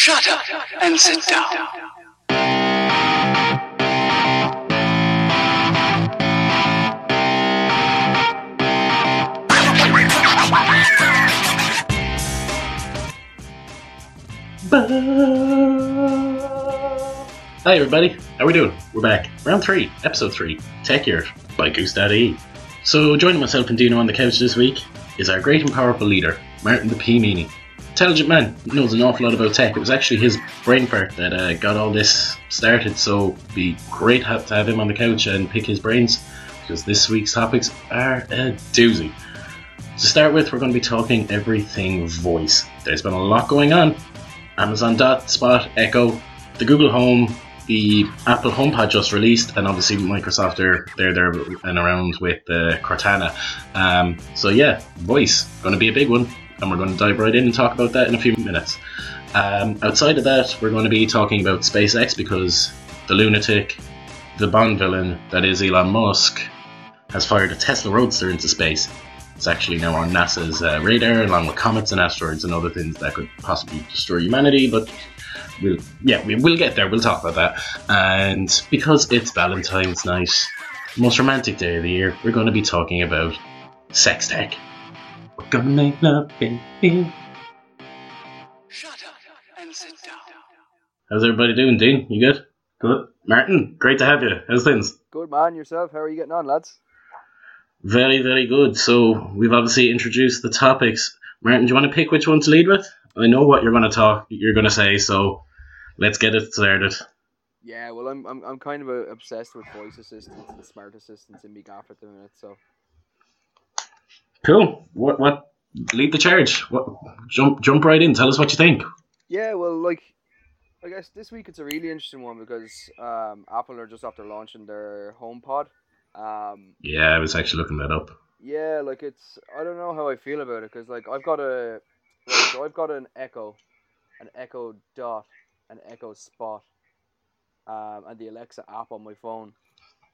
Shut up and sit down. Hi everybody, how we doing? We're back. Round 3, Episode 3, Tech Year by Goose Daddy. So joining myself and Dino on the couch this week is our great and powerful leader, Martin the P. Intelligent man, knows an awful lot about tech. It was actually his brain fart that uh, got all this started, so it'd be great to have, to have him on the couch and pick his brains, because this week's topics are a doozy. To start with, we're going to be talking everything voice. There's been a lot going on. Amazon Dot, Spot, Echo, the Google Home, the Apple HomePod just released, and obviously Microsoft are they're there and around with uh, Cortana. Um, so yeah, voice going to be a big one, and we're going to dive right in and talk about that in a few minutes. Um, outside of that, we're going to be talking about SpaceX because the lunatic, the Bond villain that is Elon Musk, has fired a Tesla Roadster into space. It's actually now on NASA's uh, radar, along with comets and asteroids and other things that could possibly destroy humanity. But we'll, yeah, we will get there. We'll talk about that. And because it's Valentine's night, most romantic day of the year, we're going to be talking about sex tech. We're gonna make love, baby. Shut up and sit down. How's everybody doing, Dean? You good? Good. Martin, great to have you. How's things? Good man, yourself. How are you getting on, lads? Very, very good. So we've obviously introduced the topics. Martin, do you want to pick which one to lead with? I know what you're going to talk, you're going to say, so let's get it started. Yeah, well, I'm I'm, I'm kind of uh, obsessed with voice assistants and smart assistants in Big Gaff at the minute. So Cool. What? What? Lead the charge. What? Jump, jump right in. Tell us what you think. yeah, well, like I guess this week it's a really interesting one because um, Apple are just after launching their HomePod. Um, Yeah, I was actually looking that up. yeah, like it's I don't know how I feel about it because like I've got a right, so I've got an Echo, an Echo Dot, an Echo Spot, um, and the Alexa app on my phone.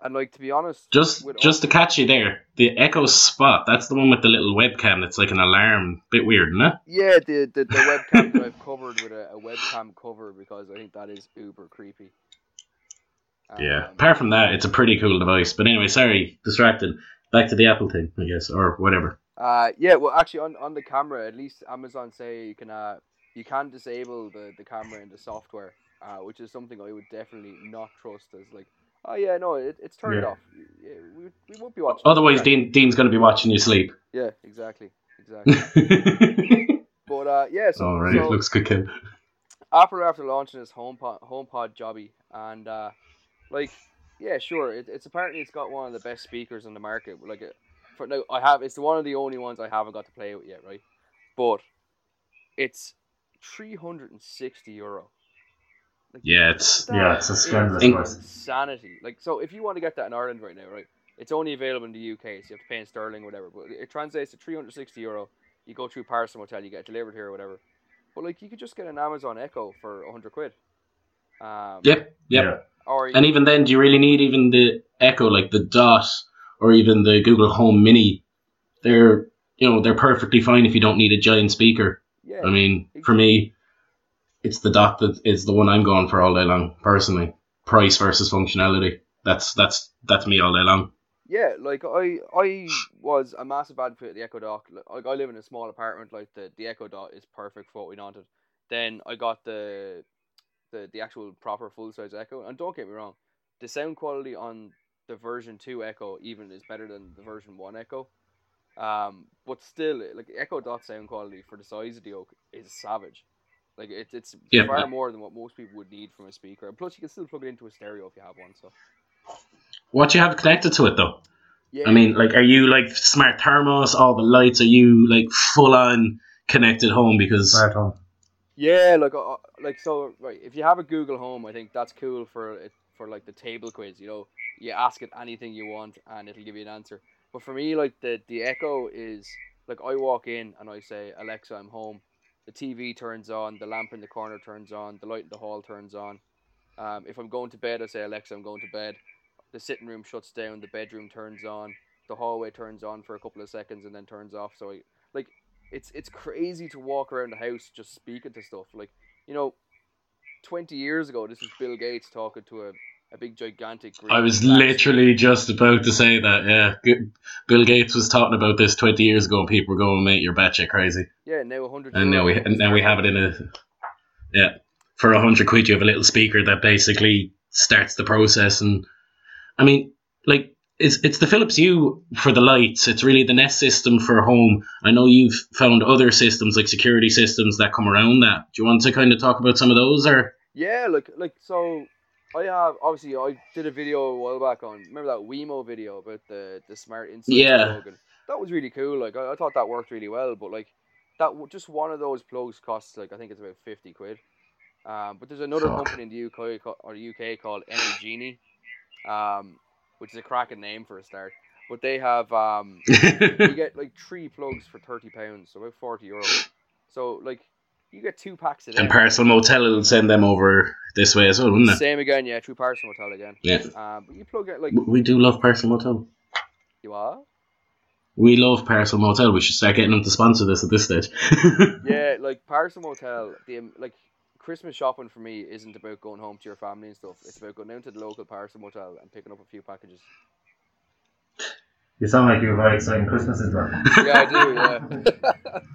And like to be honest, Just, just to catch you there, the Echo Spot. That's the one with the little webcam. That's like an alarm. Bit weird, isn't it? Yeah, the the, the webcam that I've covered with a, a webcam cover because I think that is uber creepy. Yeah. Um, Apart from that, it's a pretty cool device. But anyway, sorry, distracted. Back to the Apple thing, I guess, or whatever. Uh, yeah, well, actually, on, on the camera, at least Amazon say you can uh you can disable the, the camera in the software, uh, which is something I would definitely not trust as like, oh yeah, no, it, it's turned Yeah. off. We, we won't be watching. Otherwise. Dean, Dean's going to be watching you sleep. Yeah, exactly, exactly. but uh, yeah, so, All right, so looks good, kid. Apple after launching this HomePod HomePod jobby, and uh, like, yeah, sure, it, it's apparently it's got one of the best speakers on the market. Like, it, for now, I have it's one of the only ones I haven't got to play with yet, right? But it's three hundred and sixty euro. Like, Yeah, it's yeah, it's a scandalous price. Insanity. Like, so if you want to get that in Ireland right now, right? It's only available in the UK, so you have to pay in sterling or whatever. But it translates to three hundred sixty euro. You go through Parcel Motel, you get it delivered here or whatever. But like, you could just get an Amazon Echo for hundred quid. Um, Yep, yep. Yeah. Or And even then, do you really need even the Echo, like the Dot, or even the Google Home Mini? They're you know they're perfectly fine if you don't need a giant speaker. yeah, I mean, for me, it's the Dot that is the one I'm going for all day long. Personally, price versus functionality. That's that's that's me all day long. yeah. Like I, I was a massive advocate of the Echo Dot. Like I live in a small apartment. Like the, the Echo Dot is perfect for what we wanted. Then I got the, the the actual proper full size Echo. And don't get me wrong, the sound quality on the version two Echo even is better than the version one Echo. Um, but still, like Echo Dot sound quality for the size of the Oak is savage. Like it, it's Yeah. far more than what most people would need from a speaker. And plus, you can still plug it into a stereo if you have one. So What you have connected to it though? yeah, I mean, like, are you like smart thermos? All the lights? Are you like full on connected home? Because Smart home. Yeah, like uh, like so right. If you have a Google Home, I think that's cool for it for like the table quiz. You know, you ask it anything you want and it'll give you an answer. But for me, like the the Echo is like I walk in and I say Alexa, I'm home. The TV turns on, the lamp in the corner turns on, the light in the hall turns on. Um, if I'm going to bed, I say Alexa, I'm going to bed. The sitting room shuts down, the bedroom turns on, the hallway turns on for a couple of seconds and then turns off. So I like it's it's crazy to walk around the house just speaking to stuff. Like you know, twenty years ago, this was Bill Gates talking to a, a big gigantic. I was literally just about to say that. Yeah, Bill Gates was talking about this twenty years ago, and people were going, "Mate, you're batshit crazy." Yeah, now hundred. And now we and now we have it in a yeah for a hundred quid. You have a little speaker that basically starts the process, and I mean, like it's it's the Philips Hue for the lights. It's really the Nest system for home. I know you've found other systems like security systems that come around that. Do you want to kind of talk about some of those, or Yeah, like like so. I have obviously I did a video a while back on remember that Wemo video about the the smart insert Yeah. plug and that was really cool. Like I, I thought that worked really well, but like that w- just one of those plugs costs like I think it's about fifty quid. Um, but there's another Fuck. company in the UK or the UK called Energenie, um, which is a cracking name for a start. But they have um, you get like three plugs for thirty pounds, so about forty euro. So like you get two packs of them. and Parcel Motel will send them over this way as well, wouldn't it? Same again, yeah, through Parcel Motel again. Yeah, Um, but you plug it like we do love Parcel Motel. you are. We love Parcel Motel. We should start getting them to sponsor this at this stage. Yeah, like Parcel Motel, the um, like Christmas shopping for me isn't about going home to your family and stuff. It's about going down to the local Parcel Motel and picking up a few packages. You sound like you're very exciting Christmas as well. Yeah, I do. Yeah.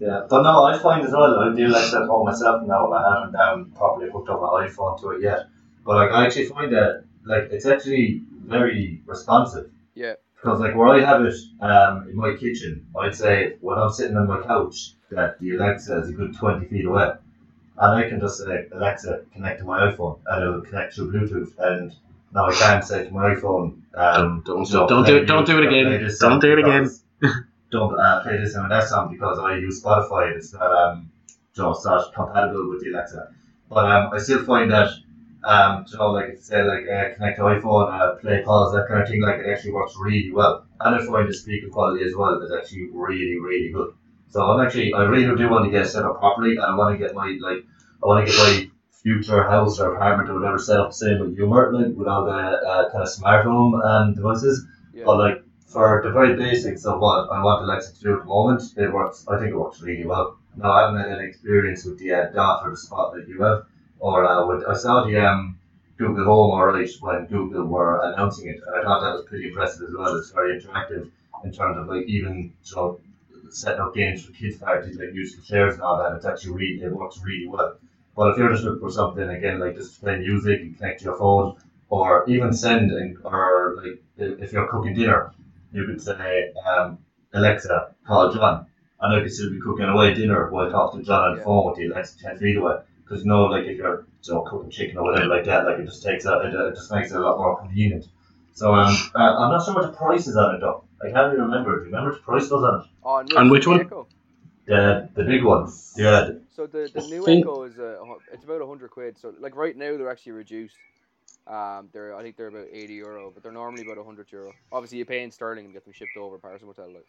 Yeah, but no, I find as well, I do like that home myself now, I haven't um, properly hooked up my iPhone to it yet. But like, I actually find that, like, it's actually very responsive. Yeah. Because like where I have it um, in my kitchen, I'd say when I'm sitting on my couch, that the Alexa is a good 20 feet away. And I can just say, Alexa, connect to my iPhone, and it'll connect through Bluetooth. And now I can't say to my iPhone, um, Don't- don't- don't do it- don't do it again. Don't do it again. don't uh, play this and that song because I use Spotify. It's not um, know, not compatible with the Alexa. But um, I still find that um, you know, like say like uh, connect to iPhone, uh, play pause, that kind of thing, like it actually works really well. And I find the speaker quality as well is actually really, really good. So I'm actually, I really do want to get set up properly, and I want to get my like, I want to get my future house or apartment or whatever set up the same with Humor, like with all the uh, kind of smart home um, devices. Yeah. But like for the very basics of what I want Alexa to do at the moment, it works. I think it works really well. Now I haven't had any experience with the uh, dot or the spot that you have, or uh, with I saw the um, Google Home alright when Google were announcing it, and I thought that was pretty impressive as well. It's very interactive in terms of like even know, setting up games for kids parties like musical chairs and all that. It's actually really it works really well. But if you're just looking for something again like just play music and connect to your phone, or even send and or like if if you're cooking dinner, you could say um, Alexa call John, and I could still be cooking away dinner while talking to John on the Yeah. phone with the Alexa ten feet away. Because you know, like if you're you know, cooking chicken or whatever like that, like it just takes a, it, it just makes it a lot more convenient. So um, uh, I'm not sure what the price is on it though. I can't even remember. Do you remember what the price was on it? On, On which one? Echo. The the big one. Yeah. So the, the new think- Echo is uh, hu- it's about hundred quid. So like right now they're actually reduced. Um, they're I think they're about eighty euro, but they're normally about hundred euro. Obviously you pay in sterling and get them shipped over Parcel Motel. Like,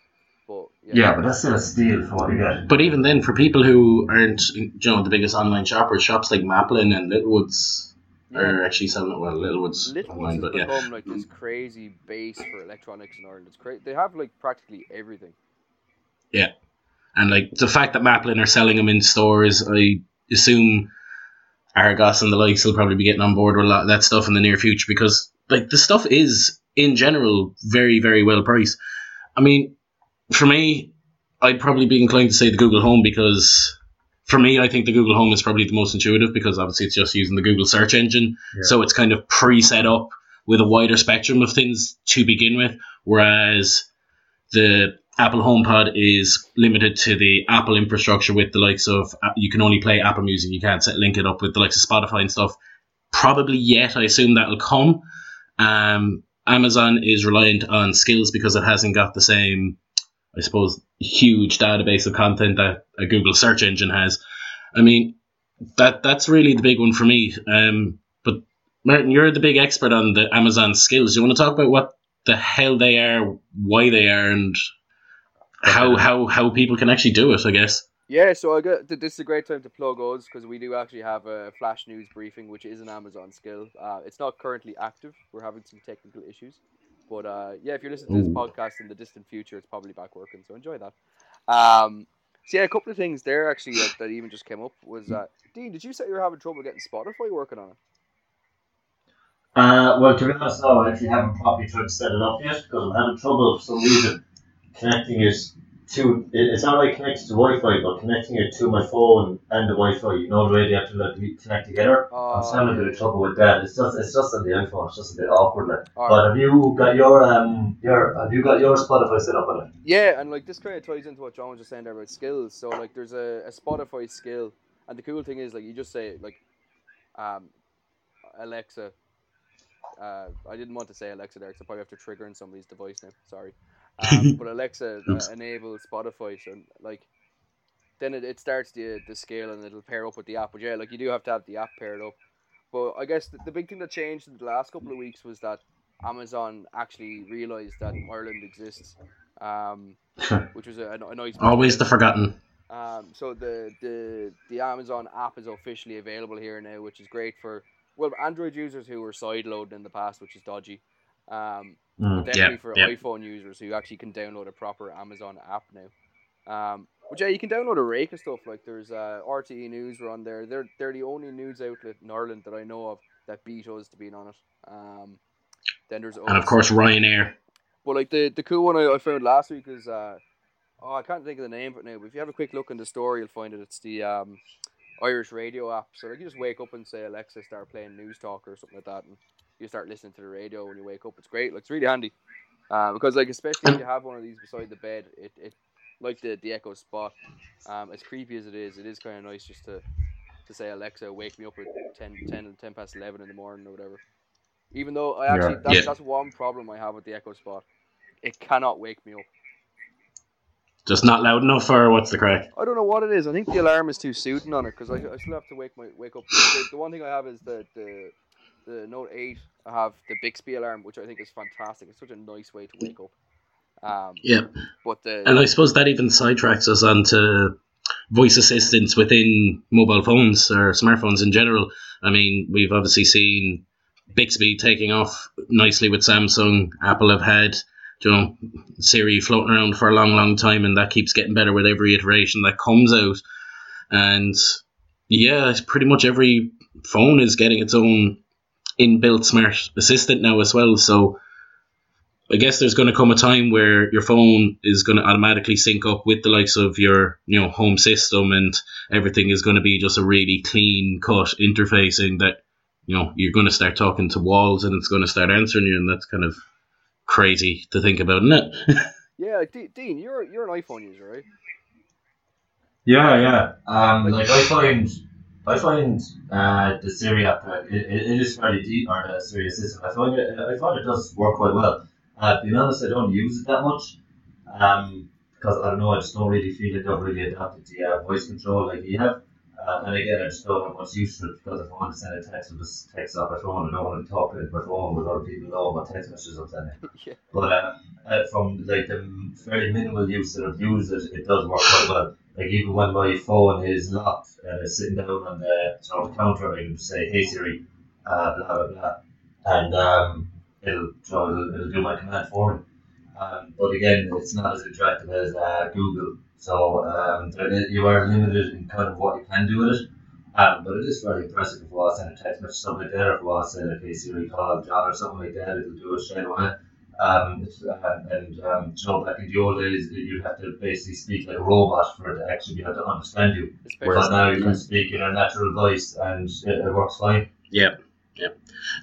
but yeah, Yeah, but that's still a steal for what you get. But even then, for people who aren't, you know, the biggest online shoppers, shops like Maplin and Littlewoods Yeah. are actually selling it. Well, Littlewoods Little online, has but yeah. become like this crazy base for electronics in Ireland. It's crazy. They have like practically everything. And like the fact that Maplin are selling them in stores, I assume Argos and the likes will probably be getting on board with a lot of that stuff in the near future because like the stuff is in general very very well priced. I mean, for me, I'd probably be inclined to say the Google Home because for me, I think the Google Home is probably the most intuitive because obviously it's just using the Google search engine, Yeah. so it's kind of pre-set up with a wider spectrum of things to begin with, whereas the Apple HomePod is limited to the Apple infrastructure with the likes of uh, you can only play Apple Music, you can't set, link it up with the likes of Spotify and stuff. Probably yet, I assume that'll come. Um, Amazon is reliant on skills because it hasn't got the same, I suppose, huge database of content that a Google search engine has. I mean, that that's really the big one for me. Um, but Martin, you're the big expert on the Amazon skills. You want to talk about what the hell they are, why they are, and how how how people can actually do it? I guess. Yeah, so I got this is a great time to plug us because we do actually have a flash news briefing, which is an Amazon skill. Uh, it's not currently active. We're having some technical issues, but uh, yeah, if you're listening to this Ooh. podcast in the distant future, it's probably back working. So enjoy that. Um, So yeah, a couple of things there actually that, that even just came up was that Dean, did you say you were having trouble getting Spotify working on it? Uh, well, to be honest, no, I actually haven't properly tried to set it up yet because I'm having trouble for some reason connecting it to. It, it's not like connected to Wi-Fi, but connecting it to my phone and the Wi-Fi. You know the way they have to like connect together. I'm Oh, having a bit of trouble with that. It's just it's just on the iPhone. It's just a bit awkward. Like. Alright. But have you got your um your have you got your Spotify set up on it? Yeah, and like this kind of ties into what John was just saying there about skills. So like, there's a, a Spotify skill, and the cool thing is like you just say like, um, Alexa. Uh, I didn't want to say Alexa there because I probably have to trigger in somebody's device now. Sorry, um, but Alexa uh, Oops. enables Spotify, so like, then it, it starts the the scale and it'll pair up with the app. But yeah, like you do have to have the app paired up. But I guess the, the big thing that changed in the last couple of weeks was that Amazon actually realized that Ireland exists. Um, which was a, a nice. Always the forgotten. Um, so the, the the Amazon app is officially available here now, which is great for well Android users who were sideloaded in the past, which is dodgy. Um, Mm. definitely Yeah, for yeah. iPhone users who actually can download a proper Amazon app now. Um, which yeah, you can download a rake of stuff. Like there's uh, RTE News are on there. They're they're the only news outlet in Ireland that I know of that beat us to being on it. Um, then there's And of course, Ryanair. Well, like the the cool one I, I found last week is uh oh I can't think of the name of it now, but if you have a quick look in the story you'll find it. It's the um Irish radio app. So like you just wake up and say Alexa start playing news talk or something like that and you start listening to the radio when you wake up. It's great, like it's really handy. Uh, because like especially if you have one of these beside the bed, it, it like the, the Echo Spot, um, as creepy as it is, it is kind of nice just to to say Alexa wake me up at 10, 10, 10 past eleven in the morning or whatever. Even though I actually Yeah. that's, Yeah. that's one problem I have with the Echo Spot. It cannot wake me up. Just not loud enough, or what's the crack? I don't know what it is. I think the alarm is too soothing on it because I, I still have to wake my wake up. The, the one thing I have is the, the the Note Eight. I have the Bixby alarm, which I think is fantastic. It's such a nice way to wake up. Um, Yeah. but the And I suppose that even sidetracks us onto voice assistants within mobile phones or smartphones in general. I mean, we've obviously seen Bixby taking off nicely with Samsung. Apple have had, you know, Siri floating around for a long, long time, and that keeps getting better with every iteration that comes out. And yeah, pretty much every phone is getting its own inbuilt smart assistant now as well. So I guess there's going to come a time where your phone is going to automatically sync up with the likes of your, you know, home system, and everything is going to be just a really clean cut interfacing that, you know, you're going to start talking to walls, and it's going to start answering you, and that's kind of crazy to think about, isn't it? yeah, like, De- Dean, you're you're an iPhone user, right? Yeah, yeah. Um, like I find, I find uh, the Siri app uh, it, it it is fairly deep, or the Siri assistant. I find it, I find it does work quite well. Uh, being honest, I don't use it that much. Um, because I don't know, I just don't really feel like I've really adapted to uh, voice control like you have. Uh, and again, I just don't have much use for it because if I want to send a text, I'll just text off my phone. I don't want to talk with my phone with other people know what text messages I'm sending. yeah. But uh, uh, from like the fairly minimal use that I've used it, it does work quite well. Like even when my phone is locked and it's sitting down on the, know, the counter, I can say, "Hey Siri," uh, blah blah blah, and um, it'll, so it'll, it'll do my command for me. Um, but again, it's not as interactive as uh, Google, so um, you are limited in kind of what you can do with it. Um, but it is very impressive if I send a text message, something like that, if I say, like, hey Siri, call John or something like that, it'll do it straight away. Um, and um, know, back in the old days, you'd have to basically speak like a robot for it to actually be able to understand you. But now you can speak in a natural voice and it, it works fine. Yeah, yeah.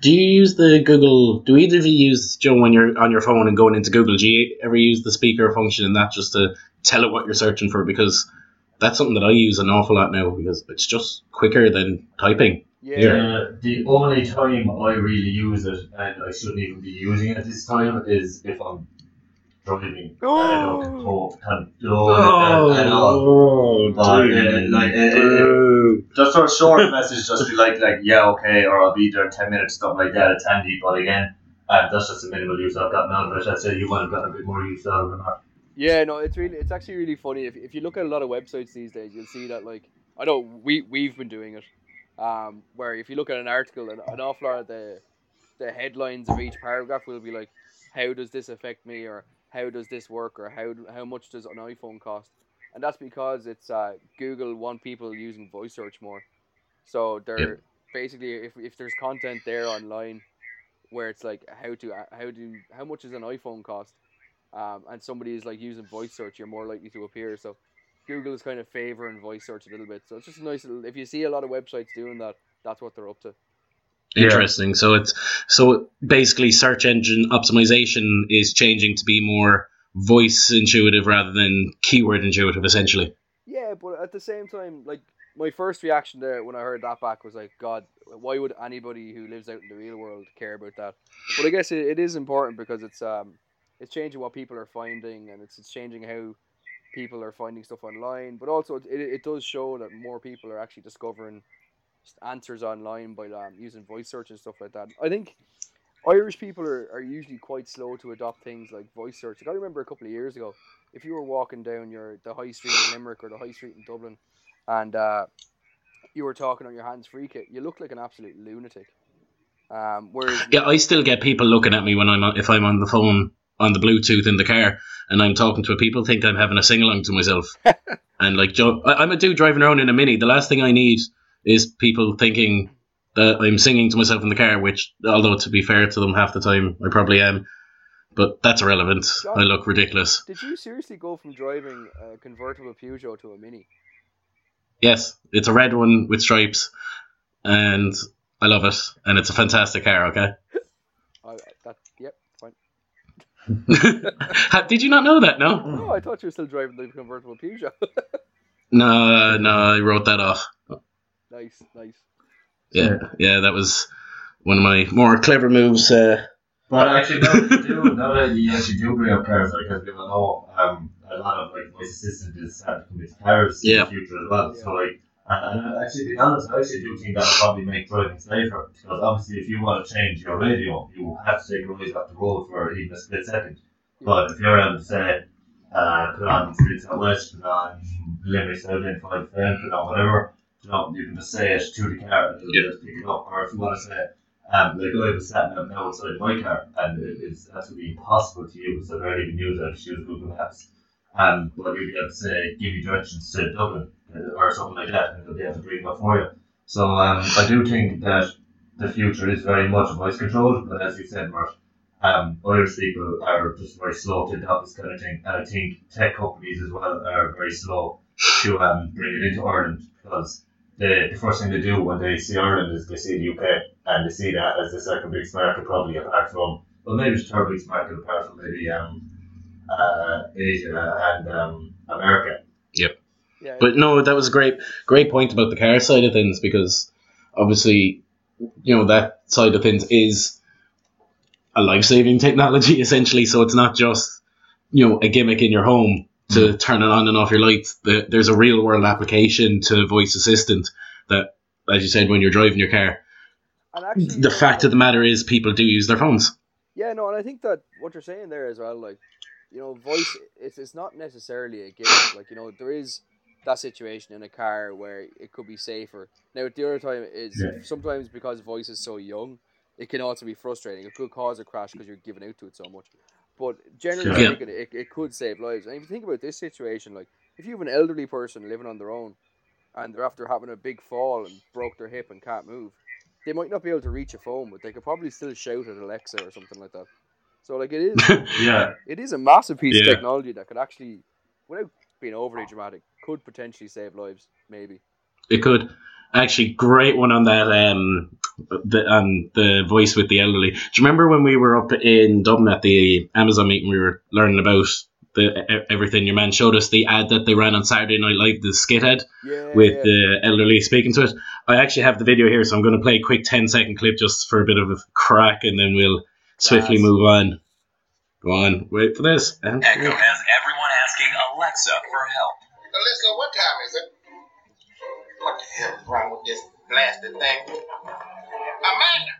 Do you use the Google? Do either of you use Joe when you're on your phone and going into Google? Do you ever use the speaker function in that just to tell it what you're searching for? Because that's something that I use an awful lot now because it's just quicker than typing. Yeah. Uh, the only time I really use it, and I shouldn't even be using it this time, is if I'm driving. and I don't control, control it at, at all. Oh, But, uh, like, Just for a short message, just be like, like, yeah, okay, or I'll be there in 10 minutes, stuff like that. It's handy, but again, uh, that's just a minimal use I've gotten out of it. I'd say you might have gotten a bit more use out of it. Yeah, no, it's really, it's actually really funny. If, if you look at a lot of websites these days, you'll see that like I know we we've been doing it, um, where if you look at an article, an, an awful lot of the the headlines of each paragraph will be like, how does this affect me, or how does this work, or how how much does an iPhone cost? and that's because it's uh, Google want people using voice search more. So they're Yep. basically if if there's content there online where it's like how to how do how much does an iPhone cost, um, and somebody is like using voice search, you're more likely to appear. So Google is kind of favoring voice search a little bit. So it's just a nice little. If you see a lot of websites doing that, that's what they're up to. Yeah. Interesting. So it's so basically search engine optimization is changing to be more voice intuitive rather than keyword intuitive, essentially. Yeah, but at the same time, like my first reaction there when I heard that back was like, God, why would anybody who lives out in the real world care about that? But I guess it, it is important because it's um it's changing what people are finding and it's, it's changing how people are finding stuff online. But also it, it does show that more people are actually discovering answers online by um, using voice search and stuff like that. I think Irish people are, are usually quite slow to adopt things like voice search. Like, I remember a couple of years ago, if you were walking down your the high street in Limerick or the high street in Dublin, and uh, you were talking on your hands free kit, you looked like an absolute lunatic. Um, whereas Yeah, I still get people looking at me when I'm if I'm on the phone on the Bluetooth in the car and I'm talking to it. People think I'm having a sing along to myself. and like, Joe, I, I'm a dude driving around in a mini. The last thing I need is people thinking that I'm singing to myself in the car. Which, although to be fair to them, half the time I probably am. But that's irrelevant. John- I look ridiculous. did you seriously go from driving a convertible Peugeot to a Mini? Yes, it's a red one with stripes, and I love it. And it's a fantastic car. Okay. I, that yep, fine. Ha- Did you not know that? No. No, I thought you were still driving the convertible Peugeot. No, no, I wrote that off. nice, nice. Yeah, yeah, that was one of my more clever moves. Uh, But actually, now that you do, now that you actually do bring up cars, like, because people know um, a lot of like voice assistant is starting to come into cars in the future as well. So like, and, and actually, to be honest, I actually do think that probably make driving safer because obviously, if you want to change your radio, you have to take your eyes off the road for even a split second. But if you're able to say, uh, put on Streets Out West, put on limit South End 5 FM, put on whatever, you know, you can just say it to the car and it'll Yeah. just pick it up. Or if you want to say, um, like I was sat now now outside my car and it is absolutely impossible to use, so I don't even use it, I just use Google Maps. Um, but you'll be able to say, give me directions to Dublin uh, or something like that, and they have to bring up for you. So um, I do think that the future is very much voice controlled, but as you said, Mert, um, Irish people are just very slow to adopt this kind of thing, and I think tech companies as well are very slow to um, bring it into Ireland because the, the first thing they do when they see Ireland is they see the UK and they see that as the second biggest market, probably apart from, well, maybe the third biggest market apart from maybe um, uh, Asia and um, America. Yeah, but no, that was a great, great point about the car side of things because obviously, you know, that side of things is a life saving technology essentially. So it's not just you know a gimmick in your home to mm-hmm. turn it on and off your lights. There's a real world application to voice assistant that, as you said, when you're driving your car. and actually, The fact of the matter is, people do use their phones. Yeah, no, and I think that what you're saying there as well, like, you know, voice, it's, it's not necessarily a gimmick. Like, you know, there is that situation in a car where it could be safer. Now, the other time is Yeah. sometimes because voice is so young, it can also be frustrating. It could cause a crash because you're giving out to it so much. But generally Yeah. speaking, it, it could save lives. And if you think about this situation, like, if you have an elderly person living on their own and they're after having a big fall and broke their hip and can't move, they might not be able to reach a phone, but they could probably still shout at Alexa or something like that. So like it is Yeah, it is a massive piece Yeah. of technology that could actually, without being overly dramatic, could potentially save lives. Maybe. It could. Actually, great one on that. Um, the on the voice with the elderly. Do you remember when we were up in Dublin at the Amazon meeting? We were learning about the e- everything. Your man showed us the ad that they ran on Saturday Night Live, the skit ad Yeah. with yeah. the elderly speaking to it. I actually have the video here, so I'm going to play a quick 10 second clip just for a bit of a crack, and then we'll swiftly Class. move on. Go on, wait for this. And- Echo has everyone asking Alexa for help. Alyssa, what time is it? What the hell is wrong with this blasted thing? Amanda!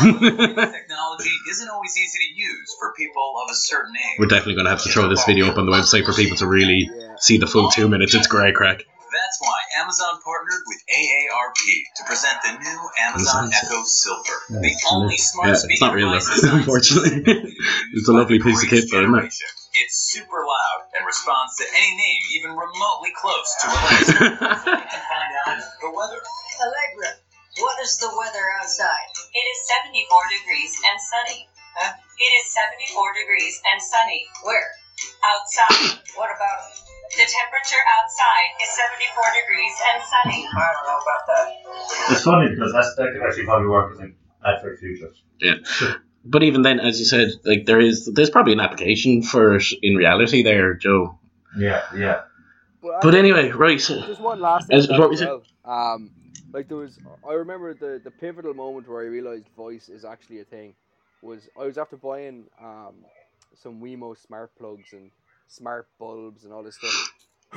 Technology isn't always easy to use for people of a certain age. We're definitely going to have to throw this video up on the website for people to really see the full two minutes. It's grey crack. That's why Amazon partnered with AARP to present the new Amazon Amazon Echo Silver, Yeah, the only lit. smart Yeah, speaker it's not real, device though, designed unfortunately. specifically to be It's a lovely piece of kit, though, isn't it? It's super loud and responds to any name even remotely close to Alexa. so you can find out the weather. Allegra, what is the weather outside? It is 74 degrees and sunny. Huh? It is 74 degrees and sunny. Where? Outside. What about it? The temperature outside is 74 degrees and sunny. I don't know about that. It's funny because that's, that could actually probably work as an ad for future. Yeah. But even then, as you said, like there is, there's probably an application for it in reality there, Joe. Yeah, yeah. But anyway, right. so- Just one last thing. As- about what it was as well. Um, like there was, I remember the the pivotal moment where I realized voice is actually a thing. Was I was after buying um some Wemo smart plugs and smart bulbs and all this stuff.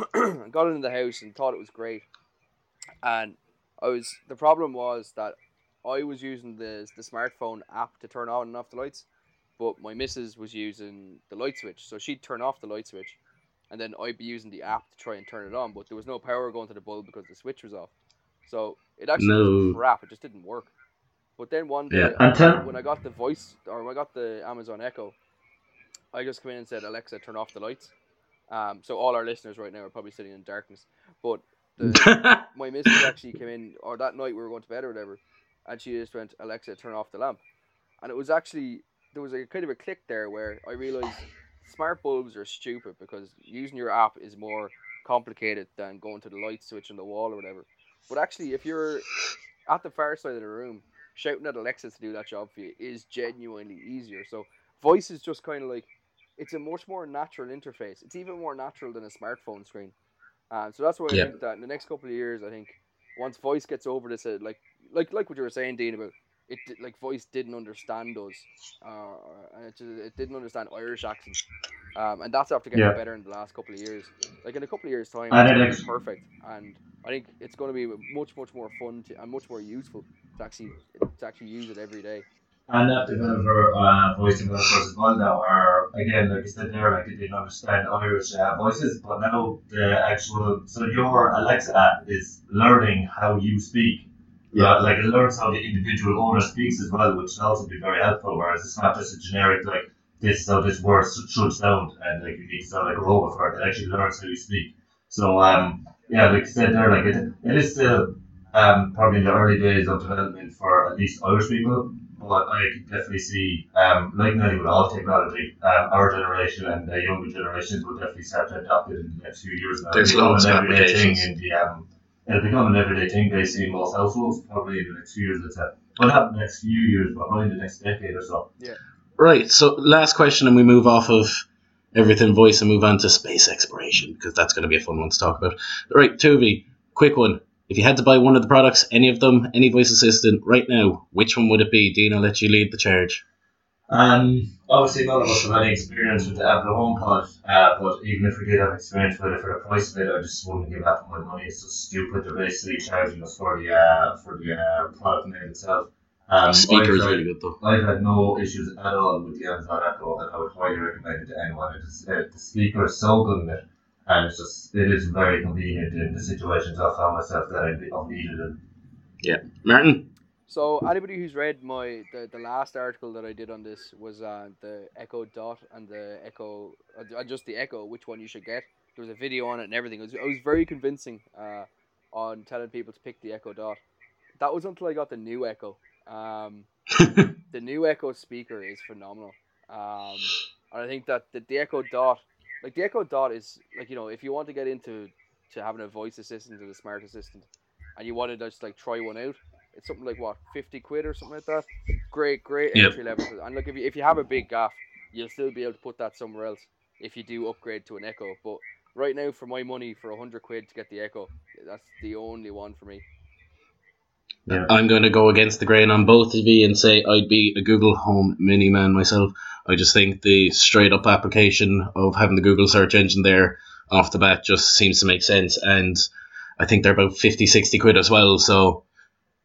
I got it in the house and thought it was great. And I was the problem was that I was using the the smartphone app to turn on and off the lights, but my missus was using the light switch, so she'd turn off the light switch, and then I'd be using the app to try and turn it on, but there was no power going to the bulb because the switch was off. So it actually No. was crap. It just didn't work. But then one day, Yeah. When I got the voice or when I got the Amazon Echo, I just came in and said, Alexa, turn off the lights. Um, so all our listeners right now are probably sitting in darkness. But the, my missus actually came in, or that night we were going to bed or whatever, and she just went, Alexa, turn off the lamp. And it was actually, there was a kind of a click there where I realized smart bulbs are stupid because using your app is more complicated than going to the light switch on the wall or whatever. But actually, if you're at the far side of the room, shouting at Alexa to do that job for you is genuinely easier. So voice is just kind of like, it's a much more natural interface. It's even more natural than a smartphone screen. Um, so that's why I think that in the next couple of years, I think once voice gets over this, uh, like like like what you were saying, Dean, about it, like voice didn't understand us, uh, and it, just, it didn't understand Irish accents, um, and that's after getting Yeah. better in the last couple of years. Like in a couple of years' time, And it's it gonna ex- be perfect, and I think it's going to be much much more fun to, and much more useful to actually to actually use it every day. And app developer, uh, voice developers as well now are, again, like I said there, like they didn't understand Irish uh, voices, but now the actual, so your Alexa app is learning how you speak. Yeah. Like it learns how the individual owner speaks as well, which can also be very helpful, whereas it's not just a generic, like, this is how this word should- sound, and like you need to sound like a robot for it. It actually learns how you speak. So, um, yeah, like I said there, like it, it is still um, probably in the early days of development for at least Irish people, but I can definitely see, um, like nearly with all technology, um, our generation and the younger generations will definitely start to adopt it in the next few years now. There's loads of applications. in the, um, it'll become an everyday thing basically in most households, probably in the next few years, let's say. Well, not the next few years, but probably the next decade or so. yeah Right. So last question, and we move off of everything voice and move on to space exploration because that's going to be a fun one to talk about. Right, Tuvi, quick one. If you had to buy one of the products, any of them, any voice assistant, right now, which one would it be? Dean, I'll let you lead the charge. Um, obviously, none of us have any experience with the Apple HomePod, uh, but even if we did have experience with it for the price of it, I just wouldn't give Apple my money. It's just stupid. They're basically charging us for the uh, for the uh, product name itself. Um, Speaker is I've had- really good though. I've had no issues at all with the Amazon Echo, and I would highly recommend it to anyone. It is, uh, the speaker is so good in it, and it's just it is very convenient in the situations I found myself that I I've needed it. Yeah, Martin? So anybody who's read my the, the last article that I did on this was uh, the Echo Dot and the Echo uh, just the Echo which one you should get. There was a video on it and everything. It was, I was very convincing uh, on telling people to pick the Echo Dot. That was until I got the new Echo. Um, the new Echo speaker is phenomenal. Um, and I think that the, the Echo Dot, like the Echo Dot is like you know if you want to get into to having a voice assistant or a smart assistant, and you want to just like try one out, it's something like what fifty quid or something like that. Great, great Yep. entry level. And look, if you if you have a big gaff, you'll still be able to put that somewhere else if you do upgrade to an Echo. But right now, for my money, for hundred quid to get the Echo, that's the only one for me. Yeah. I'm going to go against the grain on both of you and say I'd be a Google Home Mini man myself. I just think the straight up application of having the Google search engine there off the bat just seems to make sense. And I think they're about 50, 60 quid as well. So,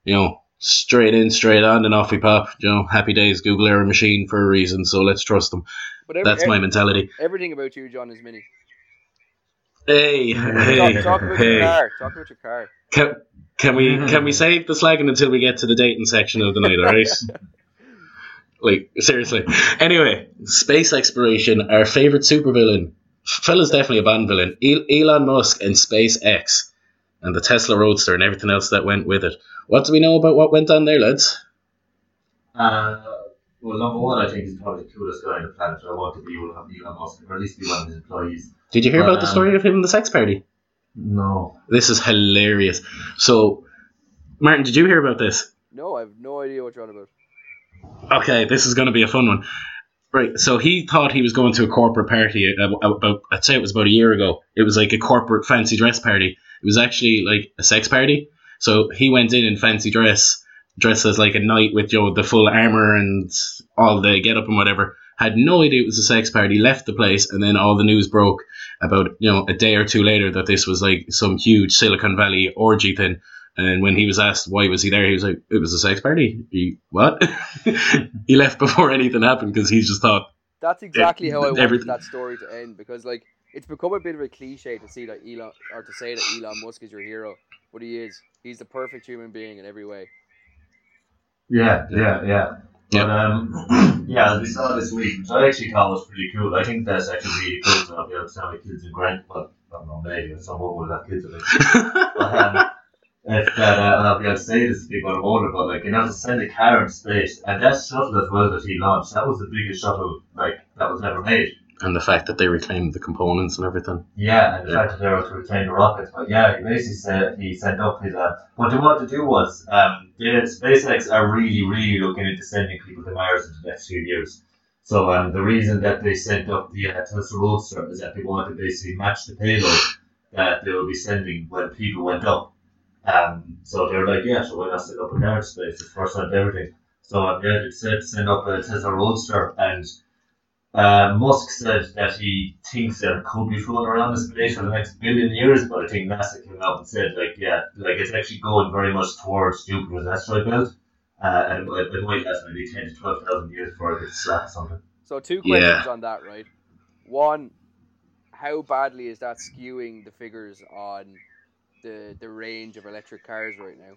you know, straight in, straight on, and off we pop. You know, happy days, Google Error Machine for a reason. So let's trust them. But every, That's my mentality. everything about you, John, is mini. Hey, talk, hey, talk about your car. Talk about your car. Can, can we can we save the slagging until we get to the dating section of the night, alright? like, seriously. Anyway, space exploration, our favourite supervillain. Fella's definitely a Bond villain. Elon Musk and SpaceX and the Tesla Roadster and everything else that went with it. What do we know about what went on there, lads? Uh, well, number one, I think he's probably the coolest guy on the planet. I want to be Elon Elon Musk, or at least be one of his employees. Did you hear Well, about the um, story of him and the sex party? No. This is hilarious. So, Martin, did you hear about this? No, I have no idea what you're on about. Okay, this is going to be a fun one. Right, so he thought he was going to a corporate party uh, about, I'd say it was about a year ago. It was like a corporate fancy dress party. It was actually like a sex party. So he went in in fancy dress, dressed as like a knight with you know, the full armor and all the get up and whatever. Had no idea it was a sex party, left the place, and then all the news broke about, you know, a day or two later that this was like some huge Silicon Valley orgy thing. And when he was asked why was he there, he was like, "It was a sex party." He what? he left before anything happened because he just thought, That's exactly how I wanted everything- that story to end because like it's become a bit of a cliche to see that Elon or to say that Elon Musk is your hero, but he is. He's the perfect human being in every way. Yeah, yeah, yeah. Yeah. But, um, yeah, as we saw this week, which I actually thought was pretty cool. I think that's actually really cool to have, you know, to have kids in Grant. Well, I don't know, maybe someone will have kids with it. But, um, if that, uh, I'll be able to say this to people I'm older, but like, you know, to send a car into space, and that shuttle as well that he launched, that was the biggest shuttle, like, that was ever made. And the fact that they reclaimed the components and everything. Yeah, and the Yeah. fact that they were to retain the rockets. But yeah, he basically said he sent up his. Uh, what they wanted to do was, um, the SpaceX are really, really looking into sending people to Mars in the next few years. So um, the reason that they sent up the uh, Tesla Roadster is that they want to basically match the payload that they will be sending when people went up. Um, so they were like, yeah, so why not send up a in space? It's first time everything. So um, yeah, they said send up a Tesla Roadster and uh, Musk said that he thinks that it could be floating around this place for the next billion years, but I think NASA came out and said, like, yeah, like it's actually going very much towards Jupiter's asteroid belt, uh, and it, it might last maybe 10 to 12,000 years before it gets slapped or something. So two Yeah. questions on that, right? One, how badly is that skewing the figures on the the range of electric cars right now?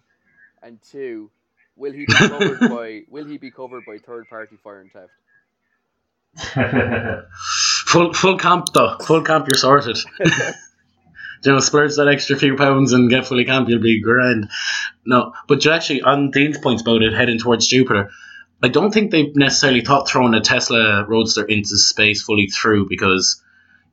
And two, will he be covered by will he be covered by third party fire and theft? Full full camp though, full camp, you're sorted. you know, splurge that extra few pounds and get fully camp, you'll be grand. No, but you actually, on Dean's points about it heading towards Jupiter, I don't think they necessarily thought throwing a Tesla Roadster into space fully through because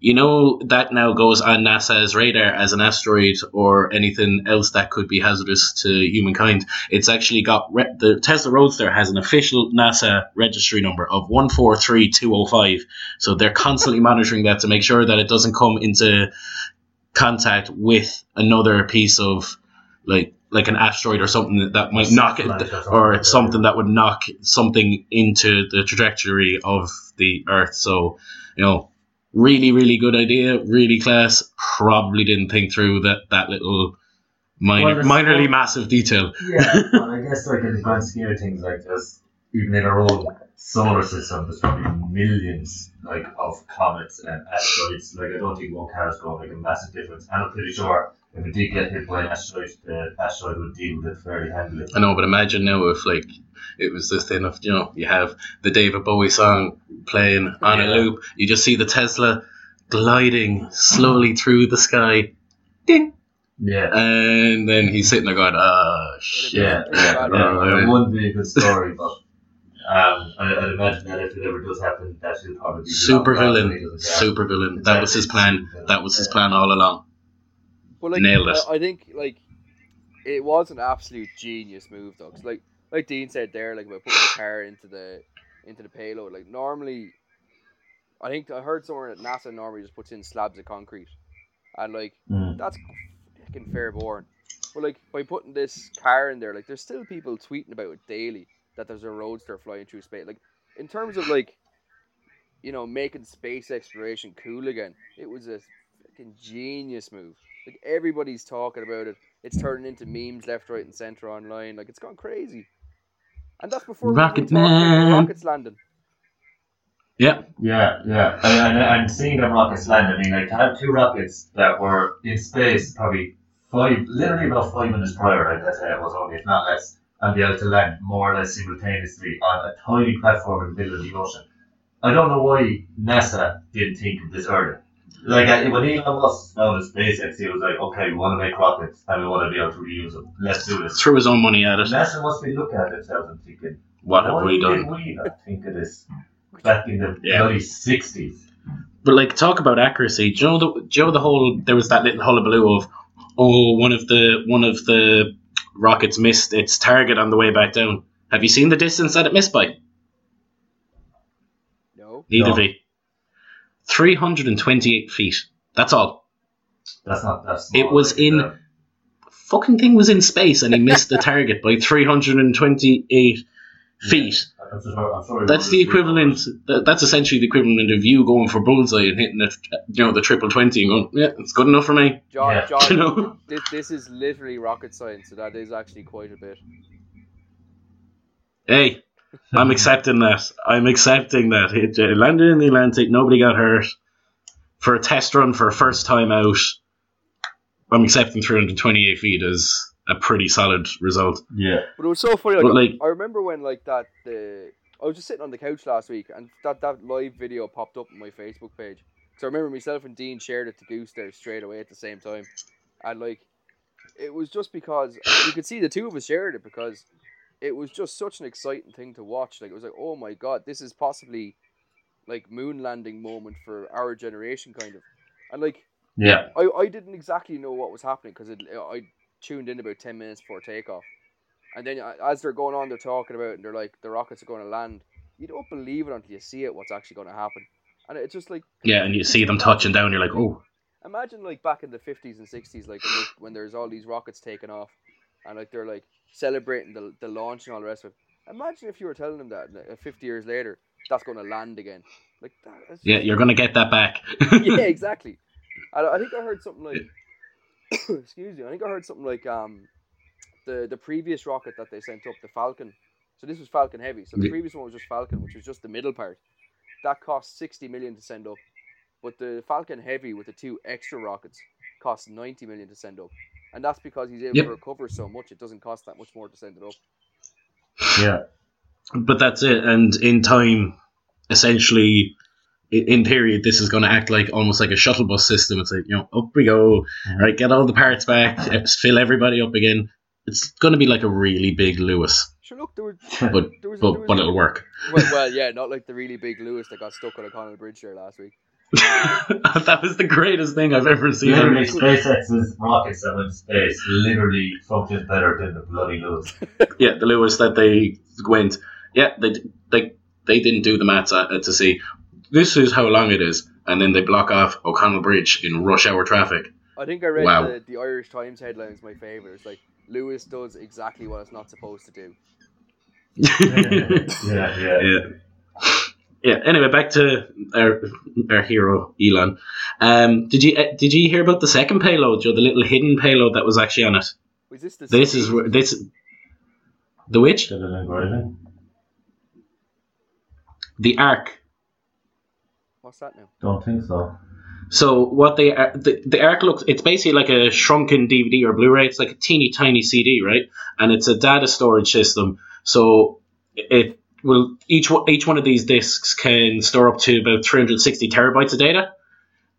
you know that now goes on NASA's radar as an asteroid or anything else that could be hazardous to humankind. It's actually got re- the Tesla Roadster has an official NASA registry number of one four three two zero five. So they're constantly monitoring that to make sure that it doesn't come into contact with another piece of like like an asteroid or something that, might knock it or or something that would knock something into the trajectory of the earth so you know really really good idea really class probably didn't think through that that little minor Well, minorly so- massive detail yeah, but I guess like in the grand scheme of things, like this, even in our own solar system, there's probably millions like of comets and asteroids. Like I don't think one car is going to make a massive difference. And I'm pretty sure if it did get hit by an asteroid, the asteroid would deal with it fairly handily. I know, but imagine now if like it was this thing of you know you have the David Bowie song playing on a loop, you just see the Tesla gliding slowly through the sky, ding, Yeah. and then he's sitting there going, "Ah, shit." Yeah, yeah, yeah. Yeah. It wouldn't be a good story, but um, I, I'd imagine that if it ever does happen, that should probably be Super villain, thing he doesn't care. super villain. That was his plan. That was his plan all along. But like, Nailed it. I, I think like it was an absolute genius move, though. 'cause, like like Dean said there, like about putting the car into the into the payload. Like normally, I think I heard somewhere that NASA normally just puts in slabs of concrete, and like Mm. that's fucking fair born. But like by putting this car in there, like there's still people tweeting about it daily that there's a roadster flying through space. Like in terms of like, you know, making space exploration cool again, it was a fucking genius move. Like everybody's talking about it. It's turning into memes left, right, and center online. Like it's gone crazy. And that's before Rocket even talked about the Man. rockets landing. Yeah, Yeah, yeah. And, and, and seeing them rockets land, I mean, like, to have two rockets that were in space probably five, literally about five minutes prior, I'd say it was only, if not less, and be able to land more or less simultaneously on a tiny platform in the middle of the ocean. I don't know why NASA didn't think of this earlier. Like uh, when Elon Musk founded SpaceX, he was like, "Okay, we want to make rockets and we want to be able to reuse them. Let's do this." Threw his own money at it. NASA must be looking at themselves and thinking, What have why we did done? we not think of this back in the Yeah. bloody sixties? But like, talk about accuracy. Do you know the, do you know the whole? There was that little hullabaloo of, oh, one of the one of the rockets missed its target on the way back down. Have you seen the distance that it missed by? No. Neither No. of you. Three hundred and twenty-eight feet. That's all. That's not that's. not It was in- Fucking thing was in space, and he missed the target by three hundred and twenty-eight feet. I'm sure, I'm sure it That's the equivalent. that- That's essentially the equivalent of you going for bullseye and hitting it, you know, the triple twenty and going, yeah, it's good enough for me. John, Yeah. John You know? this, this is literally rocket science, so that is actually quite a bit. Hey, I'm accepting that. I'm accepting that. It, it landed in the Atlantic. Nobody got hurt. For a test run for a first time out, I'm accepting 328 feet as a pretty solid result. Yeah. But it was so funny. Like, But, like- I remember when like that. The I was just sitting on the couch last week, and that that live video popped up on my Facebook page. So I remember myself and Dean shared it to Goose there straight away at the same time, and like, it was just because you could see the two of us shared it because it was just such an exciting thing to watch. Like it was like, oh my god, this is possibly like moon landing moment for our generation, kind of, and like. Yeah. I, I didn't exactly know what was happening because I tuned in about 10 minutes before takeoff. And then uh, as they're going on, they're talking about it and they're like, the rockets are going to land. You don't believe it until you see it, what's actually going to happen. And it's just like, Yeah, and you see them touching down, you're like, oh, imagine like back in the 50s and 60s, like when, when there's all these rockets taking off and like they're like celebrating the, the launch and all the rest of it. Imagine if you were telling them that uh, 50 years later, that's going to land again. Like that. that's yeah, you're going to get that back. yeah, exactly. I, I think I heard something like, excuse me, I think I heard something like um, the the previous rocket that they sent up, the Falcon. So this was Falcon Heavy. So the previous one was just Falcon, which was just the middle part. That cost sixty million to send up, but the Falcon Heavy with the two extra rockets cost ninety million to send up, and that's because he's able Yep. to recover so much. It doesn't cost that much more to send it up. Yeah. but that's it. And in time, essentially, in theory, this is going to act like almost like a shuttle bus system. It's like, you know, up we go, right, get all the parts back, eh, fill everybody up again. It's going to be like a really big Luas, Sure, look, there were but there was, but, there was but it'll work. Well, well, yeah, not like the really big Luas that got stuck on O'Connell Bridge there last week. that was the greatest thing I've ever seen. Literally, SpaceX's rockets that went to space literally functions better than the bloody Luas. Yeah, the Luas that they went. Yeah, they they they didn't do the maths uh, to see this is how long it is, and then they block off O'Connell Bridge in rush hour traffic. I think I read Wow. the, the Irish Times headline is my favourite. It's like Luas does exactly what it's not supposed to do. yeah, yeah. Yeah. Yeah. Anyway, back to our our hero Elon. Um, did you uh, did you hear about the second payload, Joe? The little hidden payload that was actually on it. Was this the This is where this. The which? Did it engraving? The Ark. What's that now? Don't think so. So what they are, the, the Arc looks it's basically like a shrunken DVD or Blu-ray. It's like a teeny tiny CD, right? And it's a data storage system. So it will each one- each one of these discs can store up to about 360 terabytes of data.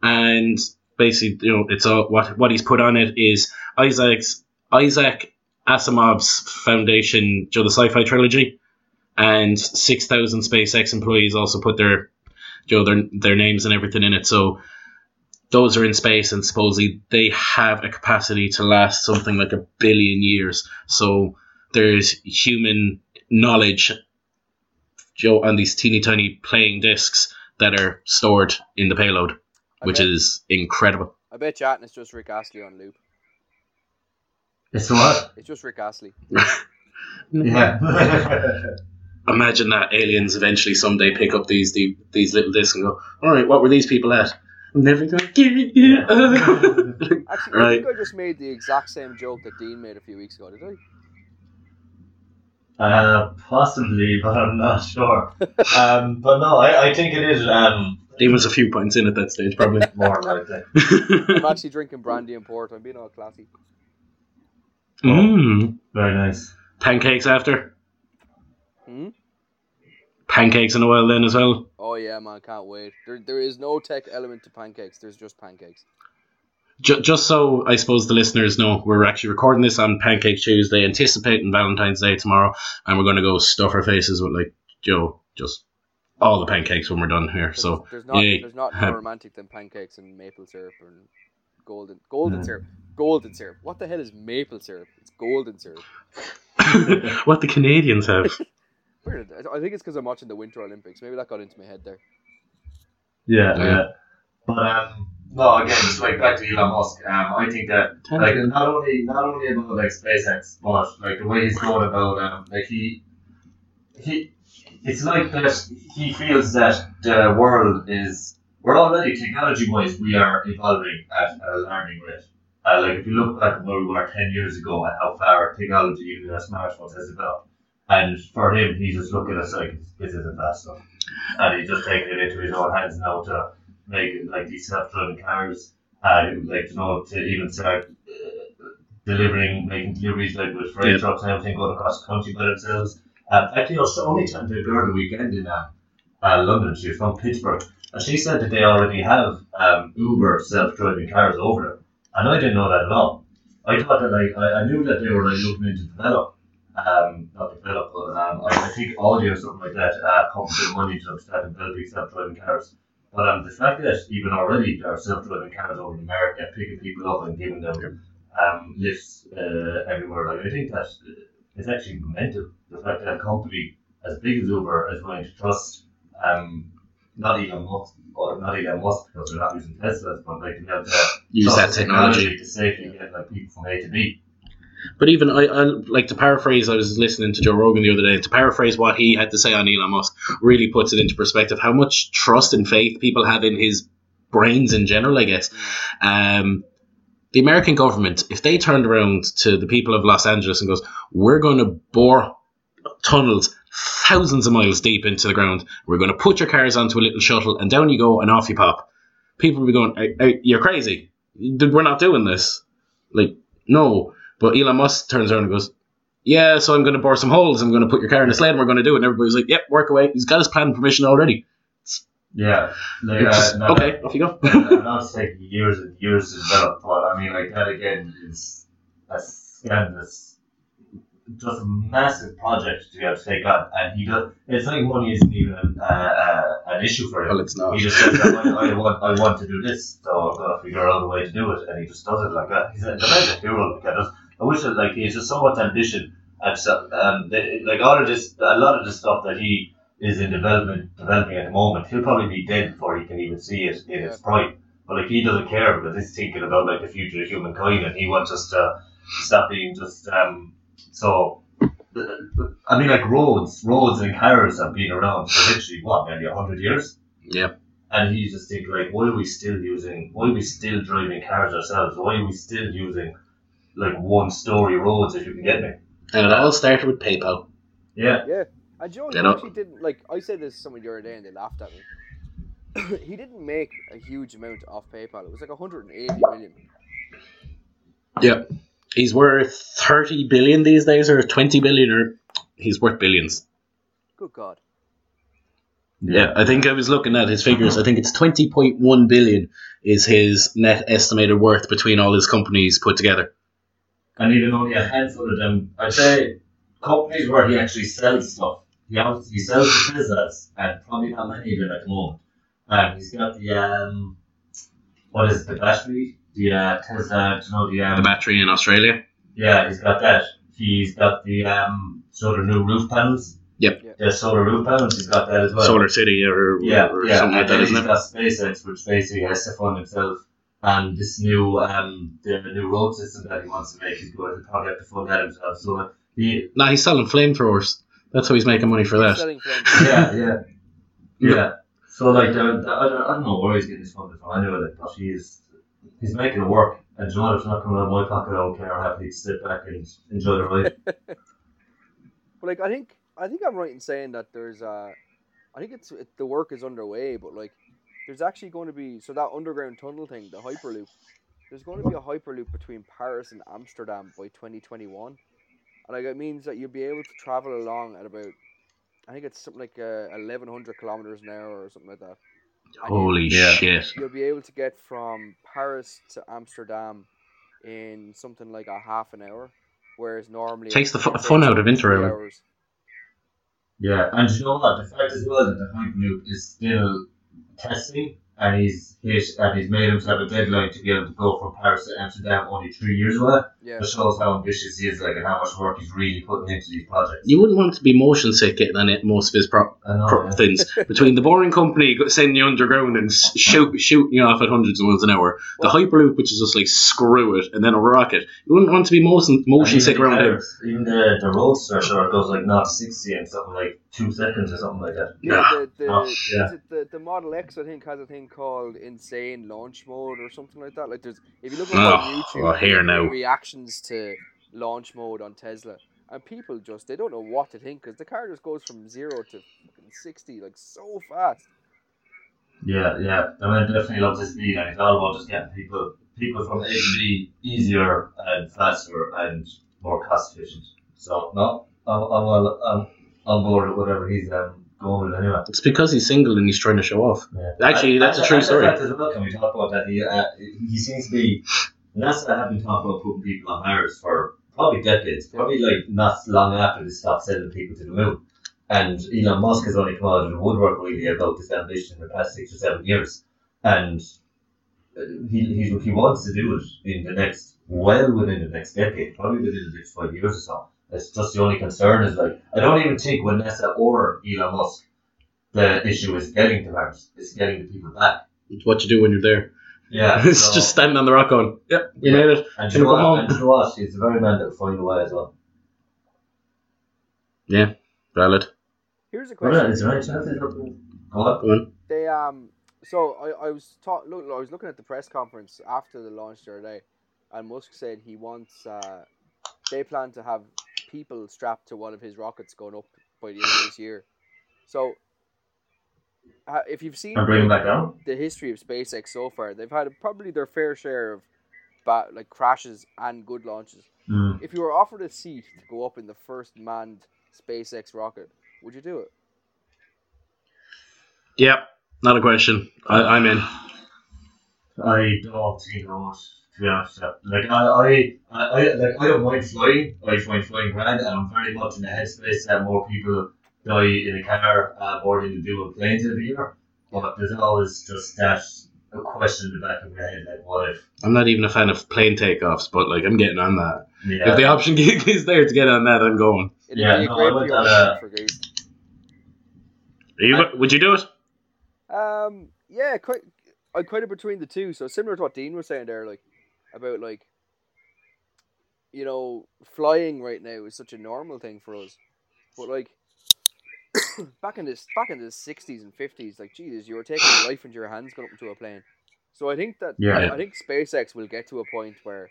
And basically, you know, it's all what what he's put on it is Isaac's Isaac Asimov's Foundation, Joe the Sci-Fi trilogy, and 6,000 SpaceX employees also put their Joe their their names and everything in it. So those are in space and supposedly they have a capacity to last something like a billion years. So there's human knowledge, Joe, on these teeny tiny playing discs that are stored in the payload, I which bet, is incredible. I bet chatting is just Rick Astley on loop. It's what? It's just Rick Astley. Yeah. Imagine that aliens eventually someday pick up these the, these little discs and go, all right, what were these people at? I'm never gonna give you up." Actually, I think I just made the exact same joke that Dean made a few weeks ago. Did I? Uh, possibly, but I'm not sure. Um, but no, I, I think it is um, Dean was a few points in at that stage, probably. more like that. I'm actually drinking brandy and port. I'm being all classy. Mmm. Very nice. Pancakes after. Hmm? Pancakes in a while then as well. Oh yeah, man, can't wait. There, there is no tech element to pancakes. There's just pancakes. Ju- just so I suppose the listeners know, we're actually recording this on Pancake Tuesday, anticipating Valentine's Day tomorrow, and we're going to go stuff our faces with like Joe, just all the pancakes when we're done here. There's, So there's not yay. there's not more romantic than pancakes and maple syrup and golden golden syrup. Golden syrup. What the hell is maple syrup? It's golden syrup. what the Canadians have. Weird. I I think it's because I'm watching the Winter Olympics. Maybe that got into my head there. Yeah, Yeah. yeah. But um, no, again, just like back to Elon Musk. Um, I think that like not only not only about like SpaceX, but like the way he's going about um, like he he it's like that he feels that the world is we're already technology wise we are evolving at an alarming rate. Uh, like if you look back at where we were ten years ago and how far technology, even our smartphones, has developed. And for him, he's just looking at like this isn't fast enough, and he's just taking it into his own hands now to make like these self-driving cars, uh, like you know, to even start uh, delivering, making deliveries like with freight Yep. trucks and everything going across the country by themselves. Um, actually, I was only chatting to a girl the weekend in uh, uh, London. She was from Pittsburgh, and she said that they already have um, Uber self-driving cars over there, and I didn't know that at all. I thought that like I, I knew that they were like looking into develop, um, not develop, but um, I, I think Audi or something like that uh, comes with money to start developing self-driving cars. But um, the fact that even already there are self-driving cars over in America picking people up and giving them um, lifts uh, everywhere, like I think that uh, it's actually mental. The fact that a company as big as Uber is going to trust um, not Elon Musk, or not Elon Musk because they're not using Teslas, but like to be able to Use that the technology. to safely get like people from A to B. But even I, I like to paraphrase. I was listening to Joe Rogan the other day. To paraphrase what he had to say on Elon Musk really puts it into perspective how much trust and faith people have in his brains in general. I guess um, the American government, if they turned around to the people of Los Angeles and goes, "We're going to bore tunnels thousands of miles deep into the ground. We're going to put your cars onto a little shuttle, and down you go, and off you pop." People would be going, "Hey, hey, "You're crazy! We're not doing this." Like, no. But Elon Musk turns around and goes, Yeah, so I'm going to bore some holes. I'm going to put your car in a sled and we're going to do it. And everybody's like, Yep, work away. He's got his plan permission already. Yeah, like, uh, no, okay, off you go. and that's taking years and years to develop. But I mean, like that again is a scandalous, just a massive project to be able to take on. And he does. It's like money isn't even uh, uh, an issue for him. Well, it's not. He just says, I, I want, I want to do this, so I'm gonna figure out a way to do it, and he just does it like that. He's a, a hero. Like that. I wish that like he's just so much ambition um, they, like all of this, a lot of the stuff that he is in development, developing at the moment, he'll probably be dead before he can even see it in its prime. But like he doesn't care because he's thinking about like the future of humankind, and he wants us to stop being just um. So, I mean, like roads, roads and cars have been around for literally what, nearly a hundred years. Yeah. And he's just thinking like, why are we still using? Why are we still driving cars ourselves? Why are we still using like one-story roads? If you can get me. And it all started with PayPal. Yeah. Yeah. And Joe, You know- actually didn't like. I said this to someone the other day, and they laughed at me. he didn't make a huge amount off PayPal. It was like 180 million. Yeah. He's worth 30 billion these days, or 20 billion, or he's worth billions. Good God. Yeah, I think I was looking at his figures. I think it's 20.1 billion is his net estimated worth between all his companies put together. And even only a handful of them. I'd say companies where he actually sells stuff. He obviously he sells the Teslas, and probably not many of them at the moment. Um, he's got the um, what is it, the battery? The uh, Tesla, you know the um, The battery in Australia. yeah, he's got that. He's got the um, sort of new roof panels. Yep. The solar roof panels. He's got that as well. Solar City or, Yeah, or yeah, something like and that, then isn't he's it? got SpaceX, which basically has to fund himself. And this new, um, the new road system that he wants to make, he's going to probably have to fund that himself. So he, Nah, he's selling flamethrowers. That's how he's making money for that. Yeah, yeah, yeah. So like, the, the, I, don't, I don't know where he's getting his funding from. I know that, but is he's making it work. And do you know what? If it's not coming out of my pocket, I don't care. I'm happy to sit back and enjoy the ride. But like, I think I think I'm right in saying that there's uh, I think it's it, the work is underway, but like, there's actually going to be so that underground tunnel thing, the hyperloop. there's going to be a hyperloop between Paris and Amsterdam by 2021, and like it means that you'll be able to travel along at about, I think it's something like uh, 1100 kilometers an hour or something like that. And Holy Yeah. shit. You'll be able to get from Paris to Amsterdam in something like a half an hour, whereas normally Takes the it fu- takes fun out of to Interrail. Yeah, and you know what? The fact as well that the Hyperloop is still testing, and he's hit, and he's made himself a deadline to be able to go from Paris to Amsterdam only three years away. Yeah, It shows how ambitious he is, like, and how much work he's really putting into these projects. You wouldn't want to be motion sick eh, getting on it most of his pro- I know, pro- yeah. things. Between the boring company go- sending you underground and s- shoot, shooting you off at hundreds of miles an hour, the Hyperloop, which is just like screw it, and then a rocket. You wouldn't want to be motion, motion sick around the there. Even the, the roadster, sure, it goes like 0 to 60 in something like two seconds or something like that. yeah. Nah. The, the, Oh, is yeah. it the the Model X I think has a thing called insane launch mode or something like that. Like there's if you look up on Oh, YouTube, oh, here now. reactions to launch mode on Tesla, and people just they don't know what to think because the car just goes from zero to fucking sixty like so fast. Yeah, yeah. I mean, definitely love his speed, and it's all about just getting people people from A to B easier and faster and more cost efficient. So no, I'm I'm well, I'm on board with whatever he's um, anyway. It's because he's single and he's trying to show off. Yeah. Actually, that's a true story. as well, can we talk about that? He uh, he seems to be NASA have been talking about putting people on Mars for probably decades, probably like not long after they stopped sending people to the moon. And Elon Musk has only come out of the woodwork really about this ambition in the past six or seven years, and uh, he he, he wants to do it in the next well within the next decade, probably within the next five years or so. It's just the only concern is like I don't even think with NASA or Elon Musk the issue is getting to Mars. It's getting the people back. It's what you do when you're there. Yeah, it's so- just standing on the rock going, yep, we Yeah. made it. And Can you know what? And you know what? He's the very man that will find a way as well. Yeah, valid. Here's a question. is there any chance he's up to- Go on. Go on. They um so I, I was taught look I was looking at the press conference after the launch the other day, and Musk said he wants uh they plan to have people strapped to one of his rockets going up by the end of this year. So uh, if you've seen And bring him back down. the history of SpaceX so far, they've had probably their fair share of ba- like crashes and good launches. Mm. If you were offered a seat to go up in the first manned SpaceX rocket, would you do it? Yep, not a question. I, I'm in. I don't think I would, to be honest. yeah. Like I, I, I, I, like I don't mind flying. I find flying grand, and I'm very much in the headspace that more people die in a car uh, more than they do on planes every year. But there's always just that a question in the back of my head, like what if? I'm not even a fan of plane takeoffs, but like I'm getting on that. Yeah, If the option is there to get on that, I'm going. It'd Yeah, no, I went PR on a- Are you, would you do it? Um, yeah, quite. I quite it between the two. So similar to what Dean was saying there, like about like, you know, flying right now is such a normal thing for us, but like back in this back in the sixties and fifties, like Jesus, you were taking your life into your hands going up into a plane. So I think that Yeah. I think SpaceX will get to a point where,